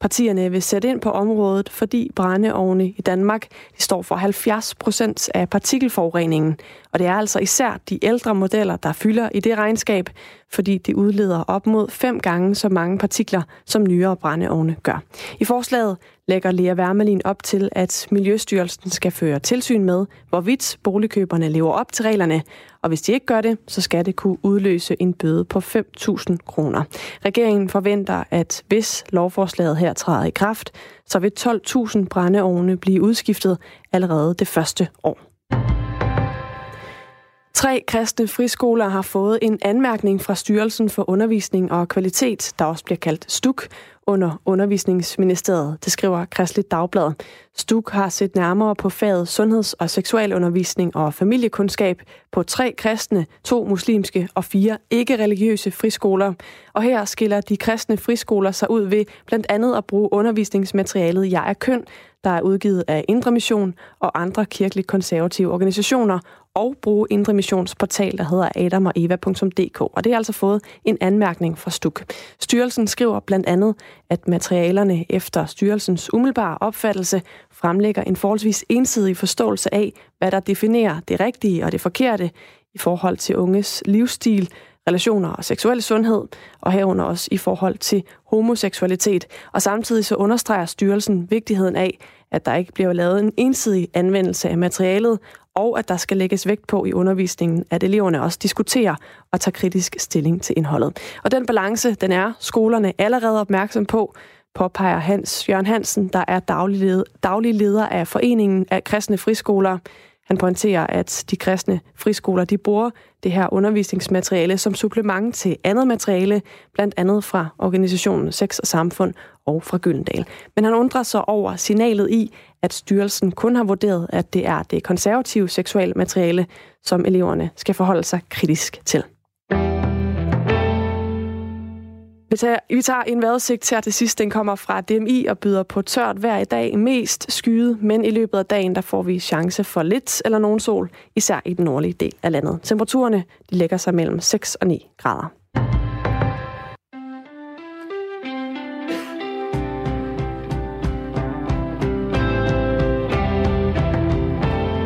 Partierne vil sætte ind på området, fordi brændeovne i Danmark de står for 70 procent af partikelforureningen. Og det er altså især de ældre modeller, der fylder i det regnskab, fordi det udleder op mod fem gange så mange partikler, som nyere brændeovne gør. I forslaget lægger Lea Wermelin op til, at Miljøstyrelsen skal føre tilsyn med, hvorvidt boligkøberne lever op til reglerne, og hvis de ikke gør det, så skal det kunne udløse en bøde på 5.000 kroner. Regeringen forventer, at hvis lovforslaget her træder i kraft, så vil 12.000 brændeovne blive udskiftet allerede det første år. Tre kristne friskoler har fået en anmærkning fra Styrelsen for Undervisning og Kvalitet, der også bliver kaldt STUK, under Undervisningsministeriet, det skriver Kristeligt Dagblad. Stuk har set nærmere på faget sundheds- og seksualundervisning og familiekundskab på tre kristne, to muslimske og fire ikke-religiøse friskoler. Og her skiller de kristne friskoler sig ud ved blandt andet at bruge undervisningsmaterialet Jeg er køn, der er udgivet af Indre Mission og andre kirkeligt konservative organisationer, og bruge Indre Missions portal, der hedder adamogeva.dk. Og det har altså fået en anmærkning fra Stuk. Styrelsen skriver blandt andet, at materialerne efter styrelsens umiddelbare opfattelse fremlægger en forholdsvis ensidig forståelse af, hvad der definerer det rigtige og det forkerte i forhold til unges livsstil, relationer og seksuel sundhed, og herunder også i forhold til homoseksualitet. Og samtidig så understreger styrelsen vigtigheden af, at der ikke bliver lavet en ensidig anvendelse af materialet, og at der skal lægges vægt på i undervisningen, at eleverne også diskuterer og tager kritisk stilling til indholdet. Og den balance, den er skolerne allerede opmærksom på, påpeger Hans Jørgen Hansen, der er daglig leder, daglig leder af Foreningen af Kristne Friskoler. Han pointerer, at de kristne friskoler de bruger det her undervisningsmateriale som supplement til andet materiale, blandt andet fra organisationen Sex og Samfund og fra Gyldendal. Men han undrer sig over signalet i, at styrelsen kun har vurderet, at det er det konservative seksuelle materiale, som eleverne skal forholde sig kritisk til. Vi tager, vi tager en vejrudsigt her til sidst. Den kommer fra DMI og byder på tørt hver i dag. Mest skyet, men i løbet af dagen der får vi chance for lidt eller nogen sol, især i den nordlige del af landet. Temperaturerne de lægger sig mellem 6 og 9 grader.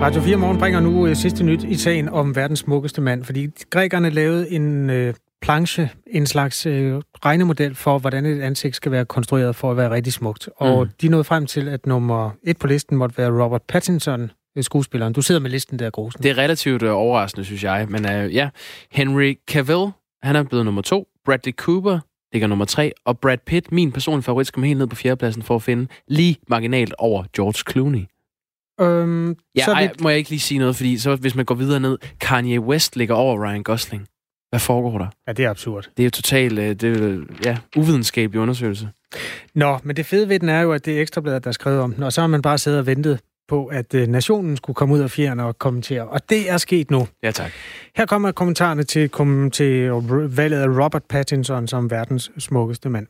Radio 4 Morgen bringer nu øh, sidste nyt i sagen om verdens smukkeste mand, fordi grækerne lavede en øh, planche, en slags øh, regnemodel for, hvordan et ansigt skal være konstrueret for at være rigtig smukt. Og Mm. de nåede frem til, at nummer et på listen måtte være Robert Pattinson, øh, skuespilleren. Du sidder med listen der, Grosen. Det er relativt øh, overraskende, synes jeg. Men øh, ja, Henry Cavill, han er blevet nummer to. Bradley Cooper ligger nummer tre. Og Brad Pitt, min personlige favorit, skal komme helt ned på fjerdepladsen for at finde lige marginalt over George Clooney. Øhm, Ja, så ej, vidt, må jeg ikke lige sige noget, fordi så hvis man går videre ned, Kanye West ligger over Ryan Gosling. Hvad foregår der? ja, det er absurd. Det er jo totalt, øh, det er, ja, uvidenskabelig undersøgelse. Nå, men det fede ved den er jo, at det er Ekstrabladet, der er skrevet om den, og så har man bare siddet og ventet på, at øh, nationen skulle komme ud af fjerne og kommentere. Og det er sket nu. Ja, tak. Her kommer kommentarerne til, kom, til valget af Robert Pattinson som verdens smukkeste mand.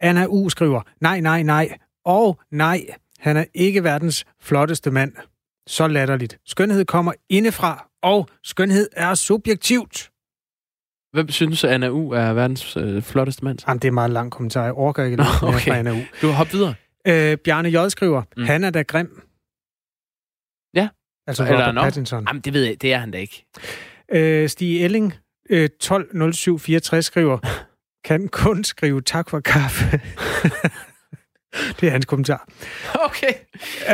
Anna U. skriver, nej, nej, nej, og nej, han er ikke verdens flotteste mand. Så latterligt. Skønhed kommer indefra, og skønhed er subjektivt. Hvem synes, at Anna U er verdens øh, flotteste mand? Jamen, det er en meget lang kommentar. Jeg overgår ikke Nå, okay. fra Anna U. Du har hoppet videre. Øh, Bjarne J. skriver, Mm. han er da grim. Ja. Altså Eller Robert nå. Pattinson. Jamen, det ved jeg, det er han da ikke. Øh, Stig Elling, øh, 120764, skriver, kan kun skrive tak for kaffe. det er hans kommentar. Okay.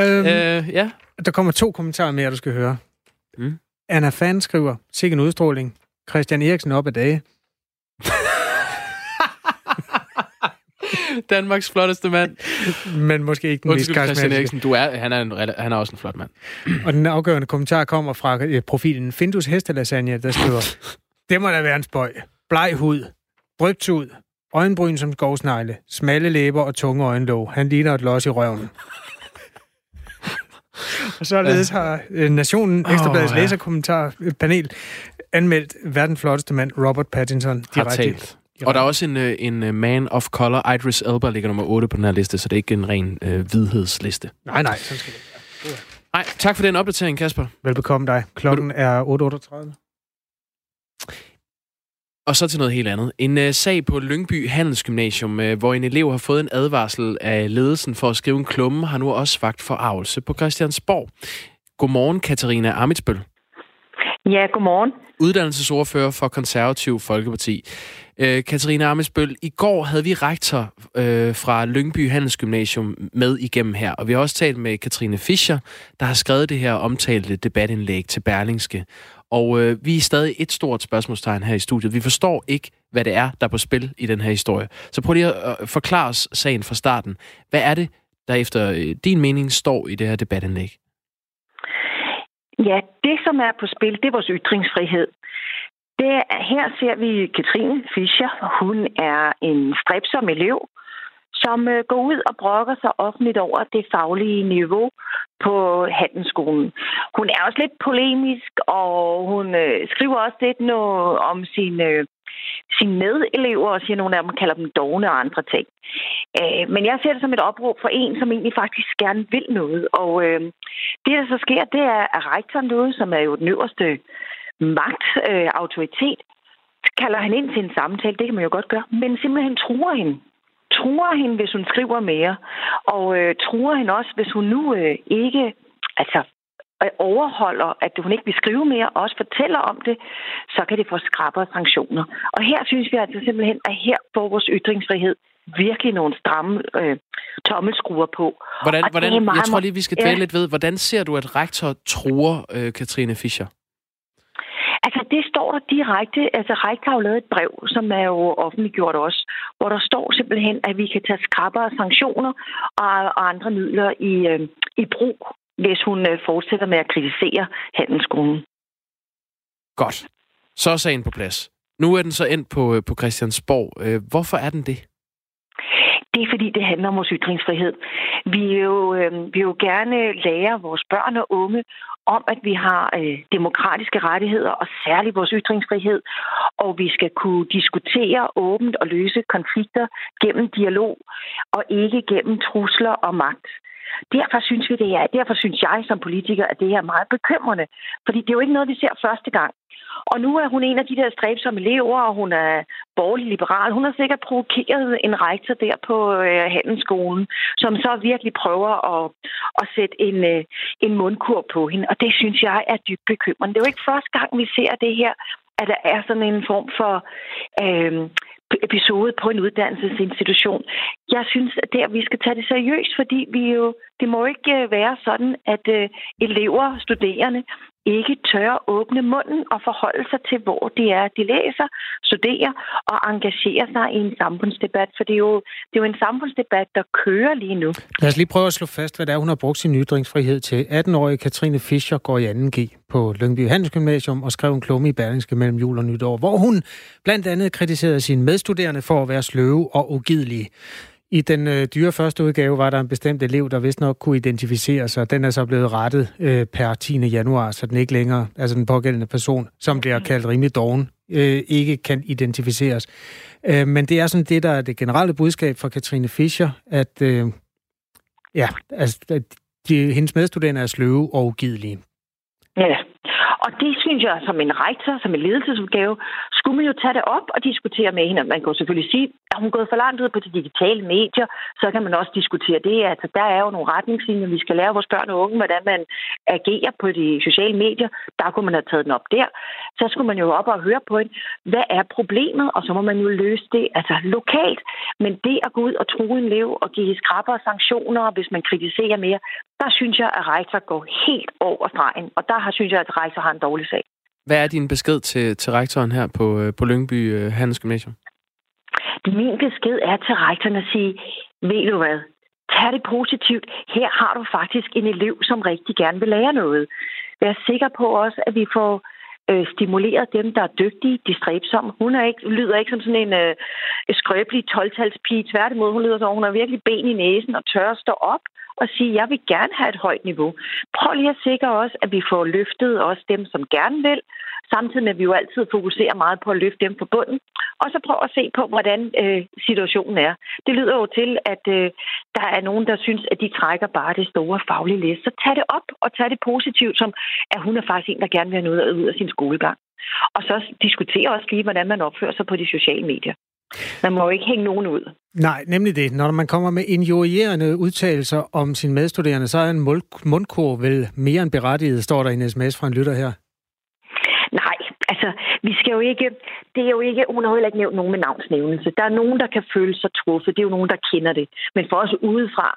Øhm, Øh, ja. Der kommer to kommentarer mere, du skal høre. Mm. Anna Fan skriver, sikke en udstråling. Christian Eriksen op ad dage. Danmarks flotteste mand. Men måske ikke den mest Undskyld, Christian karismatiske. Eriksen. Du er, han, er en, han er også en flot mand. Og den afgørende kommentar kommer fra øh, profilen Findus Hestelasagne, der skriver, det må da være en spøj. Bleg hud, drygt ud, øjenbryn som skovsnegle, smalle læber og tunge øjenlåg. Han ligner et los i røven. og således har øh, Nationen Ekstrabladets oh, ja. læserkommentarpanel anmeldt verdens flotteste mand, Robert Pattinson, Har direkte. talt. Og der er også en, øh, en øh, man of color, Idris Elba, ligger nummer 8 på den her liste, så det er ikke en ren øh, hvidhedsliste. Nej, nej, sådan skal det ikke Nej, tak for den opdatering, Kasper. Velbekomme dig. Klokken er 8.38. Og så til noget helt andet. En øh, sag på Lyngby Handelsgymnasium, øh, hvor en elev har fået en advarsel af ledelsen for at skrive en klumme, har nu også vagt forarvelse på Christiansborg. Godmorgen, Katarina Amitsbøl. Ja, godmorgen. Uddannelsesordfører for Konservativ Folkeparti. Øh, Katarina Amesbøl, i går havde vi rektor øh, fra Lyngby Handelsgymnasium med igennem her, og vi har også talt med Katrine Fischer, der har skrevet det her omtalte debatindlæg til Berlingske. Og øh, vi er stadig et stort spørgsmålstegn her i studiet. Vi forstår ikke, hvad det er, der er på spil i den her historie. Så prøv lige at øh, forklare os sagen fra starten. Hvad er det, der efter øh, din mening står i det her debatindlæg? Ja, det som er på spil, det er vores ytringsfrihed. Det er, her ser vi Katrine Fischer. Hun er en stræbsom elev, som øh, går ud og brokker sig offentligt over det faglige niveau på handelsskolen. Hun er også lidt polemisk, og hun øh, skriver også lidt noget om sine, øh, sine medelever, og siger, at nogle af dem kalder dem dogne og andre ting. Øh, men jeg ser det som et opråb for en, som egentlig faktisk gerne vil noget. Og øh, det, der så sker, det er, at rektoren derude, som er jo den øverste magt, øh, autoritet, kalder han ind til en samtale. Det kan man jo godt gøre. Men simpelthen truer hende. Truer hende, hvis hun skriver mere. Og øh, truer hende også, hvis hun nu øh, ikke altså, overholder, at hun ikke vil skrive mere, og også fortæller om det, så kan det få skrappere sanktioner. Og her synes vi altså simpelthen, at her får vores ytringsfrihed virkelig nogle stramme øh, tommelskruer på. Hvordan, Og hvordan, meget, jeg tror lige, vi skal ja. dvæle lidt ved, hvordan ser du, at rektor truer øh, Katrine Fischer? Altså, det står der direkte. Altså, rektor har jo lavet et brev, som er jo offentliggjort også, hvor der står simpelthen, at vi kan tage skrappere sanktioner og, og andre midler i, øh, i brug hvis hun øh, fortsætter med at kritisere handelsskolen. Godt. Så er sagen på plads. Nu er den så endt på, øh, på Christiansborg. Øh, hvorfor er den det? Det er fordi, det handler om vores ytringsfrihed. Vi vil jo, øh, vi jo gerne lære vores børn og unge om, at vi har øh, demokratiske rettigheder, og særligt vores ytringsfrihed, og vi skal kunne diskutere åbent og løse konflikter gennem dialog, og ikke gennem trusler og magt. Derfor synes vi det er, derfor synes jeg som politiker, at det her er meget bekymrende. Fordi det er jo ikke noget, vi ser første gang. Og nu er hun en af de der stræbsomme elever, og hun er borgerlig liberal. Hun har sikkert provokeret en rektor der på øh, handelsskolen, som så virkelig prøver at, at sætte en, øh, en mundkur på hende. Og det synes jeg er dybt bekymrende. Det er jo ikke første gang, vi ser det her, at der er sådan en form for øh, episode på en uddannelsesinstitution. Jeg synes, at der vi skal tage det seriøst, fordi vi jo, det må ikke øh, være sådan, at øh, elever, studerende, ikke tør åbne munden og forholde sig til, hvor det er, de læser, studerer og engagerer sig i en samfundsdebat. For det er, jo, det er jo en samfundsdebat, der kører lige nu. Lad os lige prøve at slå fast, hvad det er, hun har brugt sin ytringsfrihed til. 18-årige Katrine Fischer går i 2G på Lyngby Handelsgymnasium og skrev en klumme i Berlingske mellem jul og nytår, hvor hun blandt andet kritiserede sine medstuderende for at være sløve og ugidelige. I den øh, dyre første udgave var der en bestemt elev, der vist nok kunne identificere sig. Den er så blevet rettet øh, per 10. januar, så den ikke længere, altså den pågældende person, som bliver kaldt rimelig doven, øh, ikke kan identificeres. Øh, men det er sådan det, der er det generelle budskab fra Katrine Fischer, at øh, ja, altså, at de, hendes medstuderende er sløve og ugidelige. Ja, og det synes jeg, som en rektor, som en ledelsesopgave, skulle man jo tage det op og diskutere med hende. Man kan jo selvfølgelig sige, at hun er gået for langt ud på de digitale medier, så kan man også diskutere det. Altså, der er jo nogle retningslinjer, vi skal lære vores børn og unge, hvordan man agerer på de sociale medier. Der kunne man have taget den op der. Så skulle man jo op og høre på hende, hvad er problemet, og så må man jo løse det altså lokalt. Men det at gå ud og true en elev og give skrappere sanktioner, hvis man kritiserer mere, der synes jeg, at rektor går helt over stregen. Og der har, synes jeg, at rektor har en dårlig sag. Hvad er din besked til, til rektoren her på, øh, på Lyngby øh, Handelsgymnasium? Min besked er til rektoren at sige, ved du hvad, tag det positivt. Her har du faktisk en elev, som rigtig gerne vil lære noget. Vær sikker på også, at vi får øh, stimuleret dem, der er dygtige, de stræbsomme. Hun er ikke, lyder ikke som sådan en øh, skrøbelig 12-talspige. Tværtimod, hun lyder som, hun har virkelig ben i næsen og tør at stå op og sige, jeg vil gerne have et højt niveau. Prøv lige at sikre også, at vi får løftet også dem, som gerne vil, samtidig med, at vi jo altid fokuserer meget på at løfte dem på bunden. Og så prøv at se på, hvordan øh, situationen er. Det lyder jo til, at øh, der er nogen, der synes, at de trækker bare det store faglige læs. Så tag det op og tag det positivt, som at hun er faktisk en, der gerne vil have noget ud af sin skolegang. Og så diskutere også lige, hvordan man opfører sig på de sociale medier. Man må jo ikke hænge nogen ud. Nej, nemlig det. Når man kommer med injurierende udtalelser om sine medstuderende, så er en mundkur vel mere end berettiget, står der i en sms fra en lytter her. Altså, vi skal jo ikke... Det er jo ikke... Hun har heller ikke nævnt nogen med navnsnævnelse. Der er nogen, der kan føle sig truffet. Det er jo nogen, der kender det. Men for os udefra,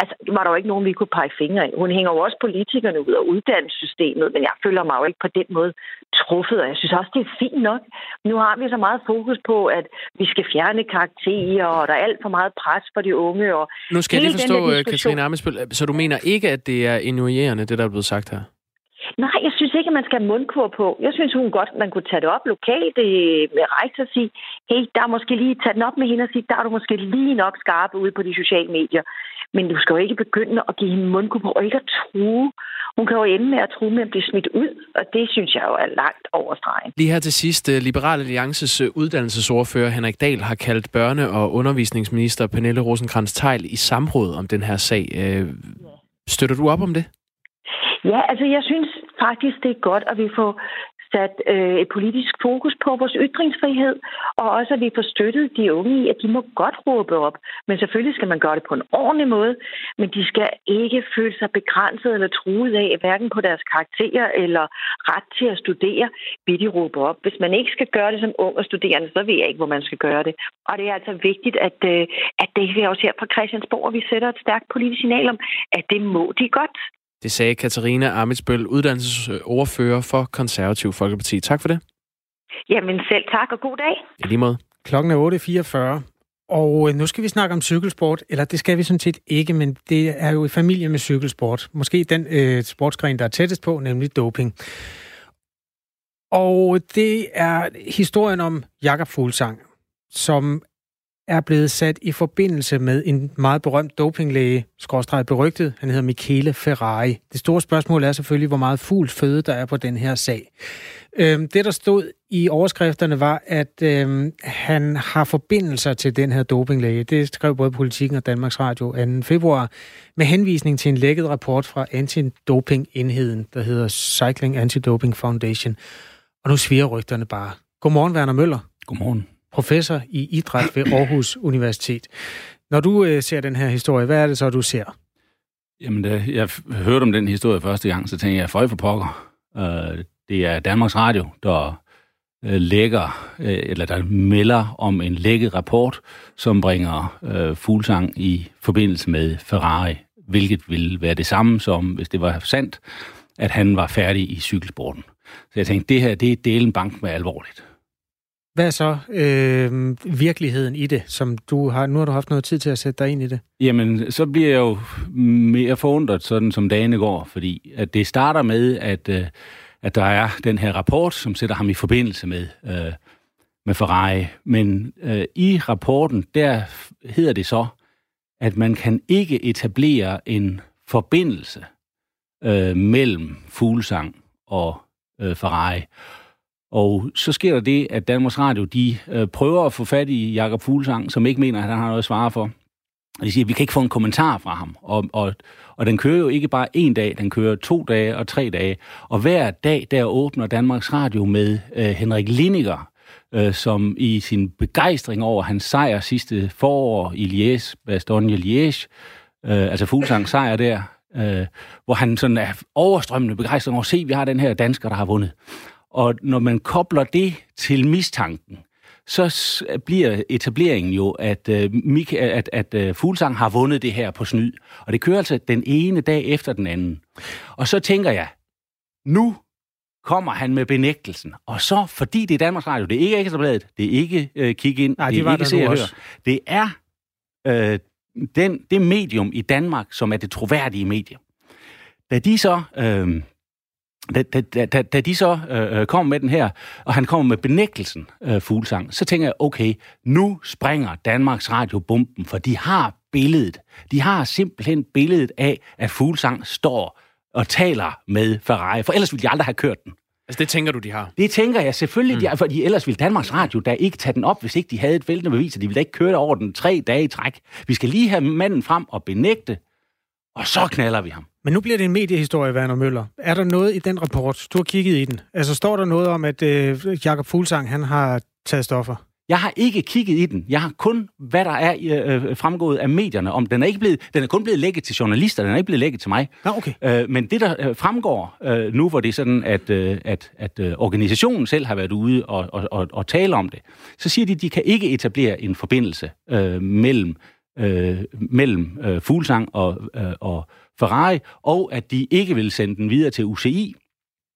altså, var der jo ikke nogen, vi kunne pege fingre af. Hun hænger jo også politikerne ud af uddannelsessystemet, men jeg føler mig jo ikke på den måde truffet, og jeg synes også, det er fint nok. Nu har vi så meget fokus på, at vi skal fjerne karakterer, og der er alt for meget pres for de unge. Og nu skal jeg lige forstå, Katrine Amesbøl, så du mener ikke, at det er injurierende, det der er blevet sagt her? Nej, jeg synes ikke, at man skal have mundkur på. Jeg synes, hun godt, man kunne tage det op lokalt øh, med rektor og sige, hey, der er måske lige, tage den op med hende og sige, der er du måske lige nok skarpe ude på de sociale medier. Men du skal jo ikke begynde at give hende mundkur på, og ikke at true. Hun kan jo ende med at true med at blive smidt ud, og det synes jeg jo er langt over stregen. Lige her til sidst, øh, Liberal Alliances øh, uddannelsesordfører Henrik Dahl har kaldt børne- og undervisningsminister Pernille rosenkrantz teil i samråd om den her sag. Øh, støtter du op om det? Ja, altså jeg synes faktisk, det er godt, at vi får sat øh, et politisk fokus på vores ytringsfrihed, og også at vi får støttet de unge i, at de må godt råbe op. Men selvfølgelig skal man gøre det på en ordentlig måde, men de skal ikke føle sig begrænset eller truet af, hverken på deres karakterer eller ret til at studere, vil de råbe op. Hvis man ikke skal gøre det som ung og studerende, så ved jeg ikke, hvor man skal gøre det. Og det er altså vigtigt, at, øh, at det er også her fra Christiansborg, at vi sætter et stærkt politisk signal om, at det må de godt. Det sagde Katarina Amitsbøl, uddannelsesordfører for Konservativ Folkeparti. Tak for det. Jamen selv tak, og god dag. I lige måde. Klokken er 8.44, Og øh, nu skal vi snakke om cykelsport, eller det skal vi sådan set ikke, men det er jo i familie med cykelsport. Måske den øh, sportsgren, der er tættest på, nemlig doping. Og det er historien om Jakob Fuglsang, som er blevet sat i forbindelse med en meget berømt dopinglæge, skråstreget berygtet. Han hedder Michele Ferrari. Det store spørgsmål er selvfølgelig, hvor meget fugls føde der er på den her sag. Øhm, det, der stod i overskrifterne, var, at øhm, han har forbindelser til den her dopinglæge. Det skrev både Politiken og Danmarks Radio 2. februar, med henvisning til en lækket rapport fra antidopingenheden, der hedder Cycling Antidoping Foundation. Og nu sviger rygterne bare. Godmorgen, Werner Møller. Godmorgen. Professor i idræt ved Aarhus Universitet. Når du øh, ser den her historie, hvad er det så, du ser? Jamen, da jeg hørte om den historie første gang, så tænkte jeg, føj for pokker. Øh, det er Danmarks Radio, der øh, lægger, øh, eller der melder om en lækket rapport, som bringer øh, Fuglsang i forbindelse med Ferrari, hvilket ville være det samme som, hvis det var sandt, at han var færdig i cykelsporten. Så jeg tænkte, det her, det er delen bank med alvorligt. Hvad er så øh, virkeligheden i det, som du har, nu har du haft noget tid til at sætte dig ind i det? Jamen, så bliver jeg jo mere forundret, sådan som dagene går, fordi at det starter med, at, øh, at der er den her rapport, som sætter ham i forbindelse med, øh, med Ferrari. Men øh, i rapporten, der hedder det så, at man kan ikke etablere en forbindelse øh, mellem fuglesang og øh, Ferrari. Og så sker der det, at Danmarks Radio, de øh, prøver at få fat i Jakob Fuglsang, som ikke mener, at han har noget at svare for. Og de siger, at vi kan ikke få en kommentar fra ham. Og, og, og den kører jo ikke bare en dag, den kører to dage og tre dage. Og hver dag, der åbner Danmarks Radio med øh, Henrik Liniger, øh, som i sin begejstring over hans sejr sidste forår i Liège, Bastogne Liège, øh, altså Fuglsang sejr der, øh, hvor han sådan er overstrømmende begejstret over at se, at vi har den her dansker, der har vundet. Og når man kobler det til mistanken, så bliver etableringen jo, at, Mika, at, at uh, Fuglsang har vundet det her på snyd. Og det kører altså den ene dag efter den anden. Og så tænker jeg, nu kommer han med benægtelsen. Og så, fordi det er Danmarks Radio, det er ikke Ekstrabladet, det er ikke uh, kig ind, Nej, det er ikke se og høre. Det er uh, den, det medium i Danmark, som er det troværdige medie. Da de så... Uh, da, da, da, da de så øh, kommer med den her, og han kommer med benægtelsen, øh, Fuglsang, så tænker jeg, okay, nu springer Danmarks Radio bomben, for de har billedet. De har simpelthen billedet af, at Fuglsang står og taler med Ferrari, for ellers ville de aldrig have kørt den. Altså, det tænker du, de har? Det tænker jeg selvfølgelig, mm. de har, for ellers ville Danmarks Radio da ikke tage den op, hvis ikke de havde et væltende bevis, og de ville ikke køre over den tre dage i træk. Vi skal lige have manden frem og benægte, og så knaller vi ham. Men nu bliver det en mediehistorie, Werner Møller. Er der noget i den rapport, du har kigget i den? Altså står der noget om, at øh, Jakob Fuglsang han har taget stoffer? Jeg har ikke kigget i den. Jeg har kun, hvad der er øh, fremgået af medierne om. Den er, ikke blevet, den er kun blevet lækket til journalister, den er ikke blevet lækket til mig. Ah, okay. øh, men det, der øh, fremgår øh, nu, hvor det er sådan, at, øh, at, at øh, organisationen selv har været ude og, og, og, og tale om det, så siger de, at de kan ikke etablere en forbindelse øh, mellem, øh, mellem øh, Fuglsang og, øh, og Ferrari, og at de ikke vil sende den videre til UCI.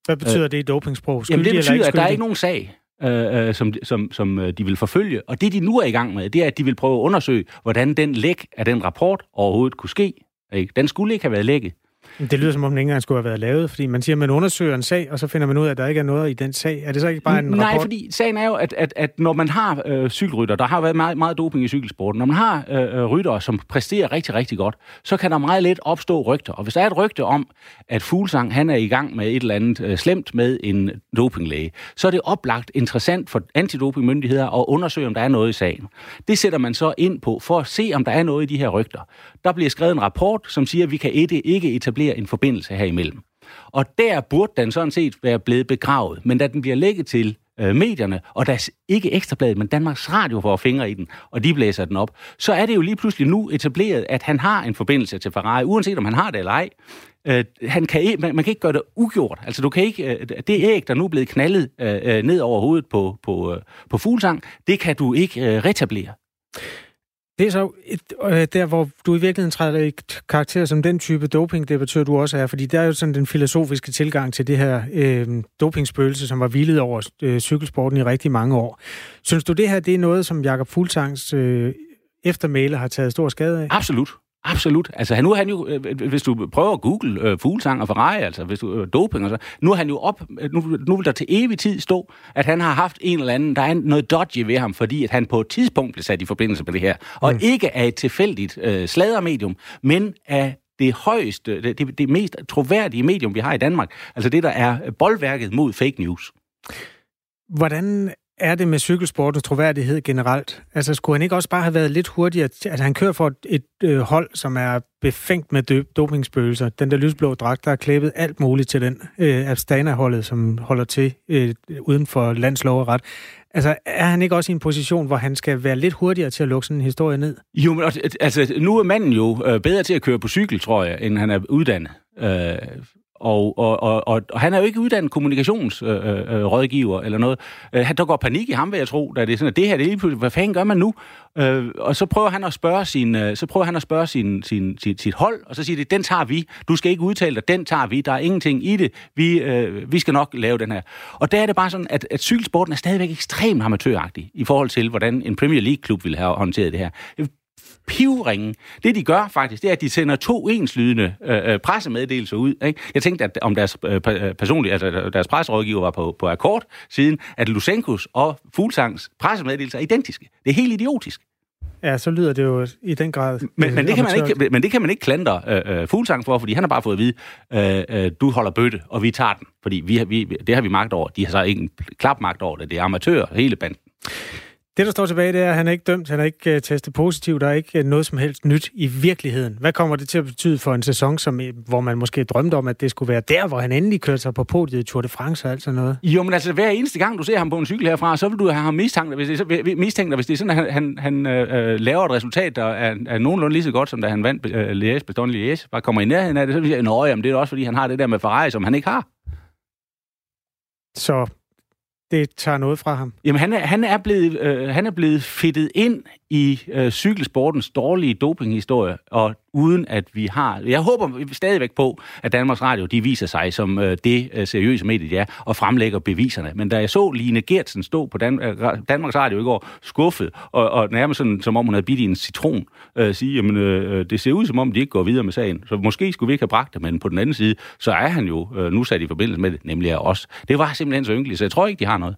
Hvad betyder øh, det i dopingsprog? Jamen det betyder, at der er ikke nogen sag, øh, som, som, som øh, de vil forfølge. Og det, de nu er i gang med, det er, at de vil prøve at undersøge, hvordan den læk af den rapport overhovedet kunne ske. Ikke? Den skulle ikke have været lækket. Det lyder som om den ikke engang skulle have været lavet, fordi man siger, at man undersøger en sag, og så finder man ud af, at der ikke er noget i den sag. Er det så ikke bare en Nej, rapport? Nej, fordi sagen er jo, at, at, at når man har øh, cykelrytter, der har været meget, meget doping i cykelsporten, når man har øh, ryttere, som præsterer rigtig, rigtig godt, så kan der meget let opstå rygter. Og hvis der er et rygte om, at Fuglsang han er i gang med et eller andet øh, slemt med en dopinglæge, så er det oplagt interessant for antidopingmyndigheder at undersøge, om der er noget i sagen. Det sætter man så ind på for at se, om der er noget i de her rygter. Der bliver skrevet en rapport, som siger, at vi kan ikke etablere en forbindelse her imellem. Og der burde den sådan set være blevet begravet. Men da den bliver lægget til øh, medierne, og der er ikke Ekstrabladet, men Danmarks Radio får fingre i den, og de blæser den op, så er det jo lige pludselig nu etableret, at han har en forbindelse til Ferrari, uanset om han har det eller ej. Øh, han kan, man, man kan ikke gøre det ugjort. Altså, du kan ikke, øh, det æg, der nu er blevet knaldet øh, øh ned over hovedet på, på, øh, på fuglsang, det kan du ikke øh, retablere. Det er så et, øh, der, hvor du i virkeligheden træder i karakter som den type dopingdebattør, du også er, fordi der er jo sådan den filosofiske tilgang til det her øh, dopingspøgelse, som var hvilet over øh, cykelsporten i rigtig mange år. Synes du, det her det er noget, som Jakob Fuglsangs øh, eftermæle har taget stor skade af? Absolut. Absolut. Altså, nu er han jo, øh, hvis du prøver at google øh, fuglesang og Ferrari, altså hvis du øh, doping og så, nu er han jo op, øh, nu, nu vil der til evig tid stå, at han har haft en eller anden, der er noget dodgy ved ham, fordi at han på et tidspunkt blev sat i forbindelse med det her, og mm. ikke af et tilfældigt øh, sladermedium, men af det højeste, det, det, det mest troværdige medium, vi har i Danmark. Altså det, der er boldværket mod fake news. Hvordan er det med cykelsportens troværdighed generelt? Altså, skulle han ikke også bare have været lidt hurtigere? Altså, han kører for et, et øh, hold, som er befængt med døb, dopingspøgelser. Den der lysblå dragt, der er klæbet alt muligt til den. Øh, Astana-holdet, som holder til øh, uden for landslov og ret. Altså, er han ikke også i en position, hvor han skal være lidt hurtigere til at lukke sådan en historie ned? Jo, men altså, nu er manden jo øh, bedre til at køre på cykel, tror jeg, end han er uddannet. Øh, og, og, og, og, og han er jo ikke uddannet kommunikationsrådgiver øh, øh, øh eller noget. Øh, der går panik i ham, vil jeg tro, da det er sådan, at det her, det er lige pludselig, hvad fanden gør man nu? Øh, og så prøver han at spørge sin, øh, så prøver han at spørge sin, sin, sin, sit hold, og så siger det, den tager vi. Du skal ikke udtale dig, den tager vi. Der er ingenting i det. Vi, øh, vi skal nok lave den her. Og der er det bare sådan, at, at cykelsporten er stadigvæk ekstremt amatøragtig i forhold til, hvordan en Premier League-klub ville have håndteret det her pivringe. Det, de gør faktisk, det er, at de sender to enslydende øh, øh pressemeddelelser ud. Ikke? Jeg tænkte, at om deres øh, øh personlige, altså deres presserådgiver var på, på akkord, siden at Lusenkos og Fuglsangs pressemeddelelser er identiske. Det er helt idiotisk. Ja, så lyder det jo i den grad... Men, men, det, kan man ikke, men det kan man ikke klandre øh, øh, Fuglsang for, fordi han har bare fået at vide, øh, øh, du holder bøtte, og vi tager den. Fordi vi, vi, det har vi magt over. De har så ikke en klap magt over det. Det er amatører, hele banden. Det, der står tilbage, det er, at han er ikke dømt, han er ikke uh, testet positivt, der er ikke uh, noget som helst nyt i virkeligheden. Hvad kommer det til at betyde for en sæson, som, hvor man måske drømte om, at det skulle være der, hvor han endelig kørte sig på podiet i Tour de France og alt sådan noget? Jo, men altså hver eneste gang, du ser ham på en cykel herfra, så vil du have ham mistænkt, hvis det, er, mistænkt hvis det er sådan, at han, han, uh, laver et resultat, der er, er nogenlunde lige så godt, som da han vandt uh, Liège, Bastogne Liège, bare kommer i nærheden af det, så vil jeg sige, at det er også, fordi han har det der med Ferrari, som han ikke har. Så det tager noget fra ham? Jamen, han er, han er, blevet, øh, han er blevet fittet ind i øh, cykelsportens dårlige dopinghistorie, og uden at vi har... Jeg håber stadigvæk på, at Danmarks Radio de viser sig som øh, det øh, seriøse medie, det er, og fremlægger beviserne. Men da jeg så Line Gertsen stå på Dan- øh, Danmarks Radio i går, skuffet, og, og nærmest sådan, som om hun havde bidt i en citron, øh, sige, jamen, øh, øh, det ser ud som om, de ikke går videre med sagen. Så måske skulle vi ikke have bragt det, men på den anden side, så er han jo øh, nu sat i forbindelse med det, nemlig af os. Det var simpelthen så ynkeligt, så jeg tror ikke, de har noget.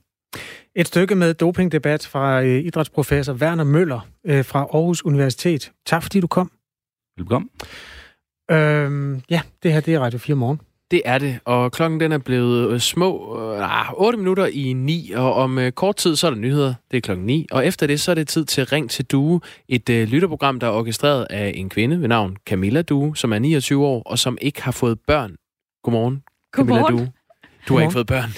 Et stykke med dopingdebat fra øh, idrætsprofessor Werner Møller øh, fra Aarhus Universitet. Tak fordi du kom. Velkommen. Øhm, ja, det her det er Radio 4 morgen. Det er det, og klokken den er blevet øh, små øh, 8 ah, minutter i 9, og om øh, kort tid så er der nyheder, det er klokken 9, og efter det så er det tid til Ring til Due, et øh, lytterprogram, der er orkestreret af en kvinde ved navn Camilla Due, som er 29 år, og som ikke har fået børn. Godmorgen, Godmorgen. Camilla Due. Du har ikke fået børn.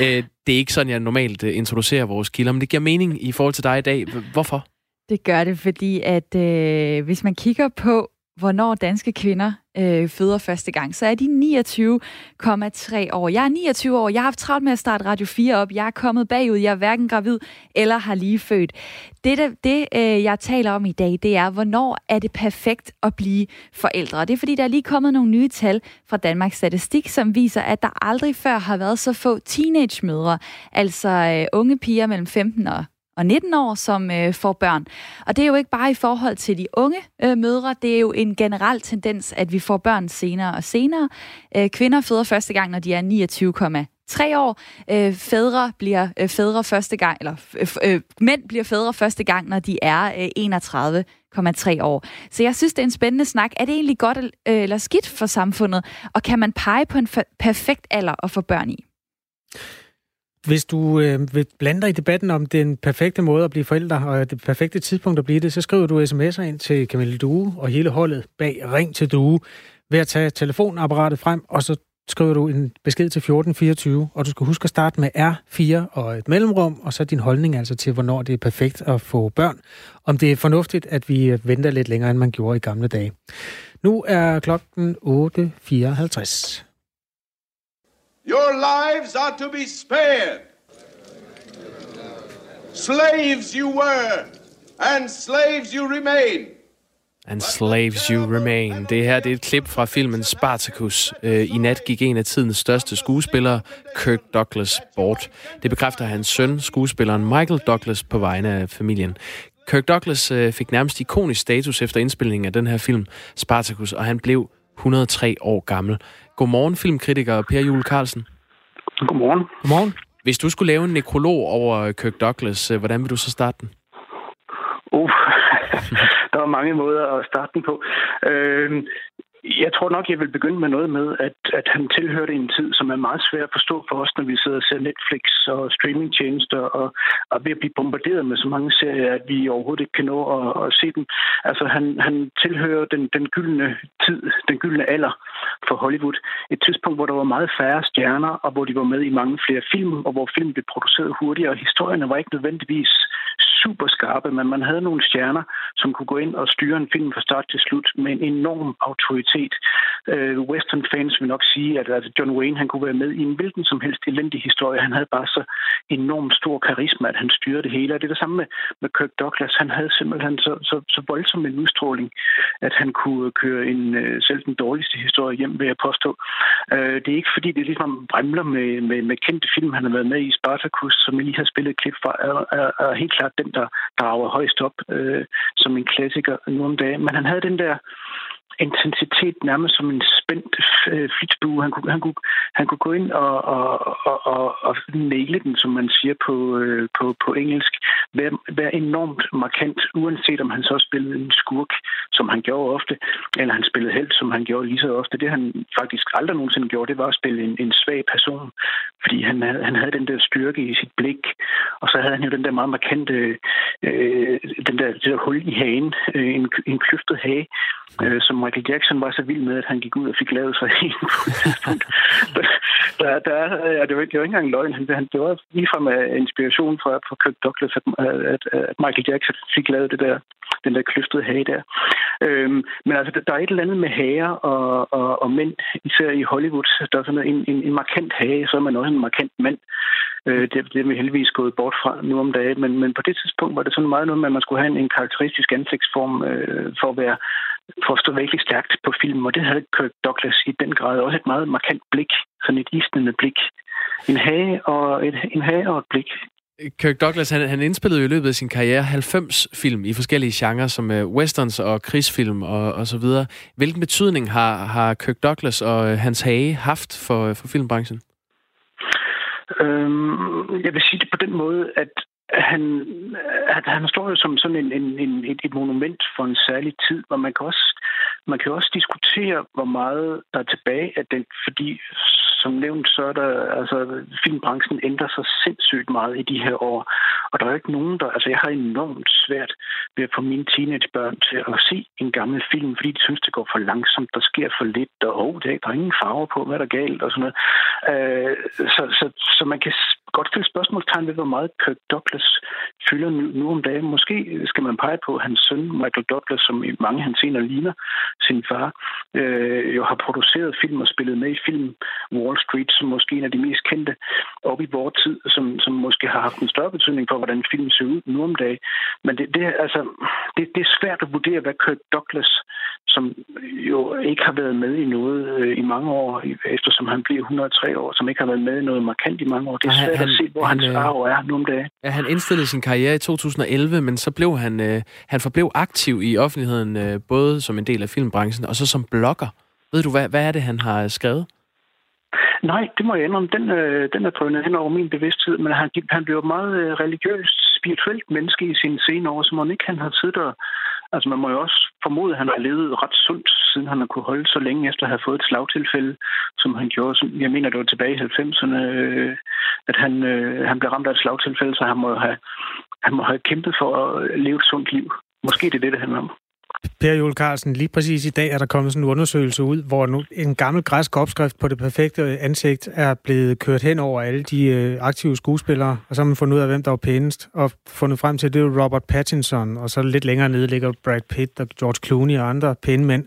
Øh, det er ikke sådan, jeg normalt øh, introducerer vores kilder, men det giver mening i forhold til dig i dag. Hvorfor? Det gør det, fordi at øh, hvis man kigger på, hvornår danske kvinder øh, føder første gang, så er de 29,3 år. Jeg er 29 år, jeg har haft travlt med at starte Radio 4 op, jeg er kommet bagud, jeg er hverken gravid eller har lige født. Det, det, det øh, jeg taler om i dag, det er, hvornår er det perfekt at blive forældre. Og det er, fordi der er lige kommet nogle nye tal fra Danmarks Statistik, som viser, at der aldrig før har været så få teenage-mødre, altså øh, unge piger mellem 15 og og 19 år, som øh, får børn. Og det er jo ikke bare i forhold til de unge øh, mødre, det er jo en generel tendens, at vi får børn senere og senere. Øh, kvinder føder første gang, når de er 29,3 år. Øh, fædre bliver øh, fædre første gang, eller øh, øh, mænd bliver fædre første gang, når de er øh, 31,3 år. Så jeg synes, det er en spændende snak. Er det egentlig godt øh, eller skidt for samfundet? Og kan man pege på en perfekt alder at få børn i? Hvis du øh, vil blande dig i debatten om den perfekte måde at blive forældre, og det perfekte tidspunkt at blive det, så skriver du sms'er ind til Camille Due og hele holdet bag Ring til Due ved at tage telefonapparatet frem, og så skriver du en besked til 1424, og du skal huske at starte med R4 og et mellemrum, og så din holdning altså til, hvornår det er perfekt at få børn. Om det er fornuftigt, at vi venter lidt længere, end man gjorde i gamle dage. Nu er klokken 8.54. Your lives are to be spared. Slaves you were, and slaves you remain. And slaves you remain. Det her det er et klip fra filmen Spartacus. Øh, I nat gik en af tidens største skuespillere, Kirk Douglas, bort. Det bekræfter hans søn, skuespilleren Michael Douglas, på vegne af familien. Kirk Douglas øh, fik nærmest ikonisk status efter indspilningen af den her film, Spartacus, og han blev 103 år gammel. Godmorgen, filmkritiker Per Jule Carlsen. Godmorgen. Godmorgen. Hvis du skulle lave en nekrolog over Kirk Douglas, øh, hvordan vil du så starte den? Uh, der er mange måder at starte den på. Øh, jeg tror nok, jeg vil begynde med noget med, at, at han tilhørte en tid, som er meget svær at forstå for os, når vi sidder og ser Netflix og streamingtjenester og, og ved at blive bombarderet med så mange serier, at vi overhovedet ikke kan nå at, at se dem. Altså, han, han tilhører den, den gyldne tid, den gyldne alder for Hollywood. Et tidspunkt, hvor der var meget færre stjerner, og hvor de var med i mange flere film, og hvor film blev produceret hurtigere, og historierne var ikke nødvendigvis super skarpe, men man havde nogle stjerner, som kunne gå ind og styre en film fra start til slut med en enorm autoritet. Øh, Western fans vil nok sige, at, at John Wayne han kunne være med i en hvilken som helst elendig historie. Han havde bare så enormt stor karisma, at han styrede det hele. Og det er det samme med, med Kirk Douglas. Han havde simpelthen så, så, så voldsom en udstråling, at han kunne køre en, øh, selv den dårligste historie hjem, vil jeg påstå. Øh, det er ikke fordi, det ligesom bremler med, med, med kendte film, han har været med i. Spartacus, som jeg lige har spillet et klip fra, er, er, er helt klart den, der drager højst op øh, som en klassiker nu om dagen. Men han havde den der intensitet nærmest som en spændt øh, flitsbue. Han kunne, han, kunne, han kunne gå ind og, og, og, og, og næle den, som man siger på, øh, på, på engelsk. Være, være enormt markant, uanset om han så spillede en skurk, som han gjorde ofte, eller han spillede helt, som han gjorde lige så ofte. Det han faktisk aldrig nogensinde gjorde, det var at spille en, en svag person, fordi han, han havde den der styrke i sit blik, og så havde han jo den der meget markante, øh, den der, det der hul i hagen, øh, en, en kløftet hage, øh, som Michael Jackson var så vild med, at han gik ud og fik lavet sig en på et tidspunkt. der, der, ja, det, var, det var ikke engang løgn. Han, det var ligefrem øh, inspiration fra, fra Kirk Douglas, at, at, at Michael Jackson fik lavet det der, den der kløftede hage der. Øhm, men altså, der er et eller andet med hager og, og, og mænd, især i Hollywood. Der er sådan en, en, en markant hage, så er man også en markant mand. Øh, det, det er vi heldigvis gået bort fra nu om dagen, men, men på det tidspunkt var det sådan meget noget med, at man skulle have en, en karakteristisk ansigtsform øh, for at være for at stå virkelig stærkt på film, og det havde Kirk Douglas i den grad også et meget markant blik, sådan et isnende blik. En hage og et, en hage og et blik. Kirk Douglas, han, han indspillede jo i løbet af sin karriere 90 film i forskellige genrer, som uh, westerns og krigsfilm og, og så videre. Hvilken betydning har, har Kirk Douglas og uh, hans hage haft for, for filmbranchen? Øhm, jeg vil sige det på den måde, at han, at han står jo som sådan en, en, en, et, et monument for en særlig tid, hvor man kan også man kan også diskutere, hvor meget der er tilbage af den, fordi som nævnt, så er der, altså, filmbranchen ændrer sig sindssygt meget i de her år. Og der er ikke nogen, der, altså jeg har enormt svært ved at få mine teenagebørn til at se en gammel film, fordi de synes, det går for langsomt, der sker for lidt, og oh, der er ingen farver på, hvad der er galt, og sådan noget. Øh, så, så, så man kan godt stille spørgsmålstegn ved, hvor meget Kirk Douglas fylder nu, nu om dagen. Måske skal man pege på hans søn, Michael Douglas, som i mange senere ligner sin far, øh, jo har produceret film og spillet med i film Wall Street, som måske en af de mest kendte op i vores tid, som, som måske har haft en større betydning for, hvordan film ser ud nu om dagen. Men det, det, altså, det, det er svært at vurdere, hvad Kirk Douglas, som jo ikke har været med i noget øh, i mange år, eftersom han bliver 103 år, som ikke har været med i noget markant i mange år. Det er svært han, at se, hvor han, hans arv er nu om dagen. Ja, han indstillede sin karriere i 2011, men så blev han, øh, han forblev aktiv i offentligheden, øh, både som en del af filmbranchen og så som blogger. Ved du, hvad, hvad er det, han har skrevet? Nej, det må jeg indrømme. Den, øh, den er drønet hen over min bevidsthed, men han, han blev meget øh, religiøst, spirituelt menneske i sine senere år, så må ikke han har siddet og... Altså man må jo også formode, at han har levet ret sundt, siden han har kunne holde så længe efter at have fået et slagtilfælde, som han gjorde. Som, jeg mener, det var tilbage i 90'erne, øh, at han, øh, han blev ramt af et slagtilfælde, så han må have, han må have kæmpet for at leve et sundt liv. Måske det er det, det handler om. Per Jule Carlsen, lige præcis i dag er der kommet sådan en undersøgelse ud, hvor nu en gammel græsk opskrift på det perfekte ansigt er blevet kørt hen over alle de øh, aktive skuespillere, og så har man fundet ud af, hvem der var pænest, og fundet frem til, at det er Robert Pattinson, og så lidt længere nede ligger Brad Pitt og George Clooney og andre pæne mænd.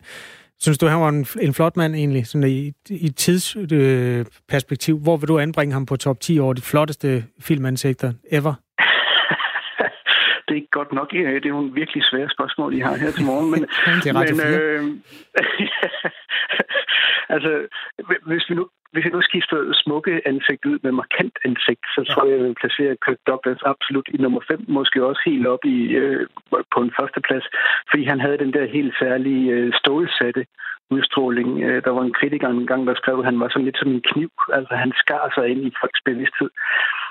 Synes du, han var en, en flot mand egentlig, sådan i, i tidsperspektiv? Øh, hvor vil du anbringe ham på top 10 over de flotteste filmansigter ever? Det er ikke godt nok. Det er en virkelig svære spørgsmål, I har her til morgen. Men, det er men, øh, Altså, hvis vi nu hvis jeg nu skifter smukke ansigt ud med markant ansigt, så tror jeg, jeg vil placere Kirk Douglas absolut i nummer 5, måske også helt op i, øh, på en førsteplads, fordi han havde den der helt særlige øh, stålsatte udstråling. Øh, der var en kritiker engang, der skrev, at han var sådan lidt som en kniv. Altså, han skar sig ind i folks bevidsthed.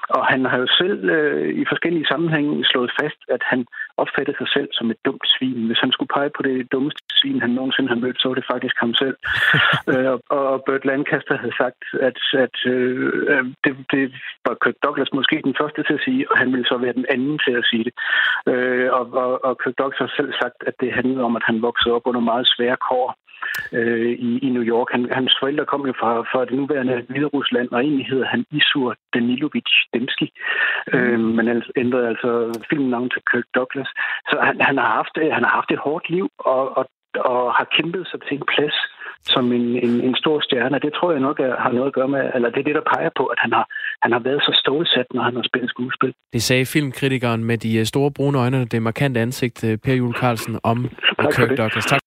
Og han har jo selv øh, i forskellige sammenhænge slået fast, at han opfattede sig selv som et dumt svin. Hvis han skulle pege på det dummeste svin, han nogensinde har mødt, så var det faktisk ham selv. øh, og Burt Lancaster havde sagt, at, at øh, det, det var Kirk Douglas måske den første til at sige, og han ville så være den anden til at sige det. Øh, og, og, og Kirk Douglas har selv sagt, at det handlede om, at han voksede op under meget svære kår øh, i, i New York. Han, hans forældre kom jo fra, fra det nuværende Hvide Rusland, og egentlig hedder han Isur Danilovich Demski. Mm. Øh, men han ændrede altså filmnavn til Kirk Douglas. Så han, han, har haft, han har haft et hårdt liv, og, og, og har kæmpet sig til en plads som en, en, en stor stjerne. Det tror jeg nok er, har noget at gøre med, eller det er det, der peger på, at han har, han har været så stålsat, når han har spillet skuespil. Det sagde filmkritikeren med de store brune øjne, det markante ansigt, Per Jule Carlsen, om Kirk Douglas. Tak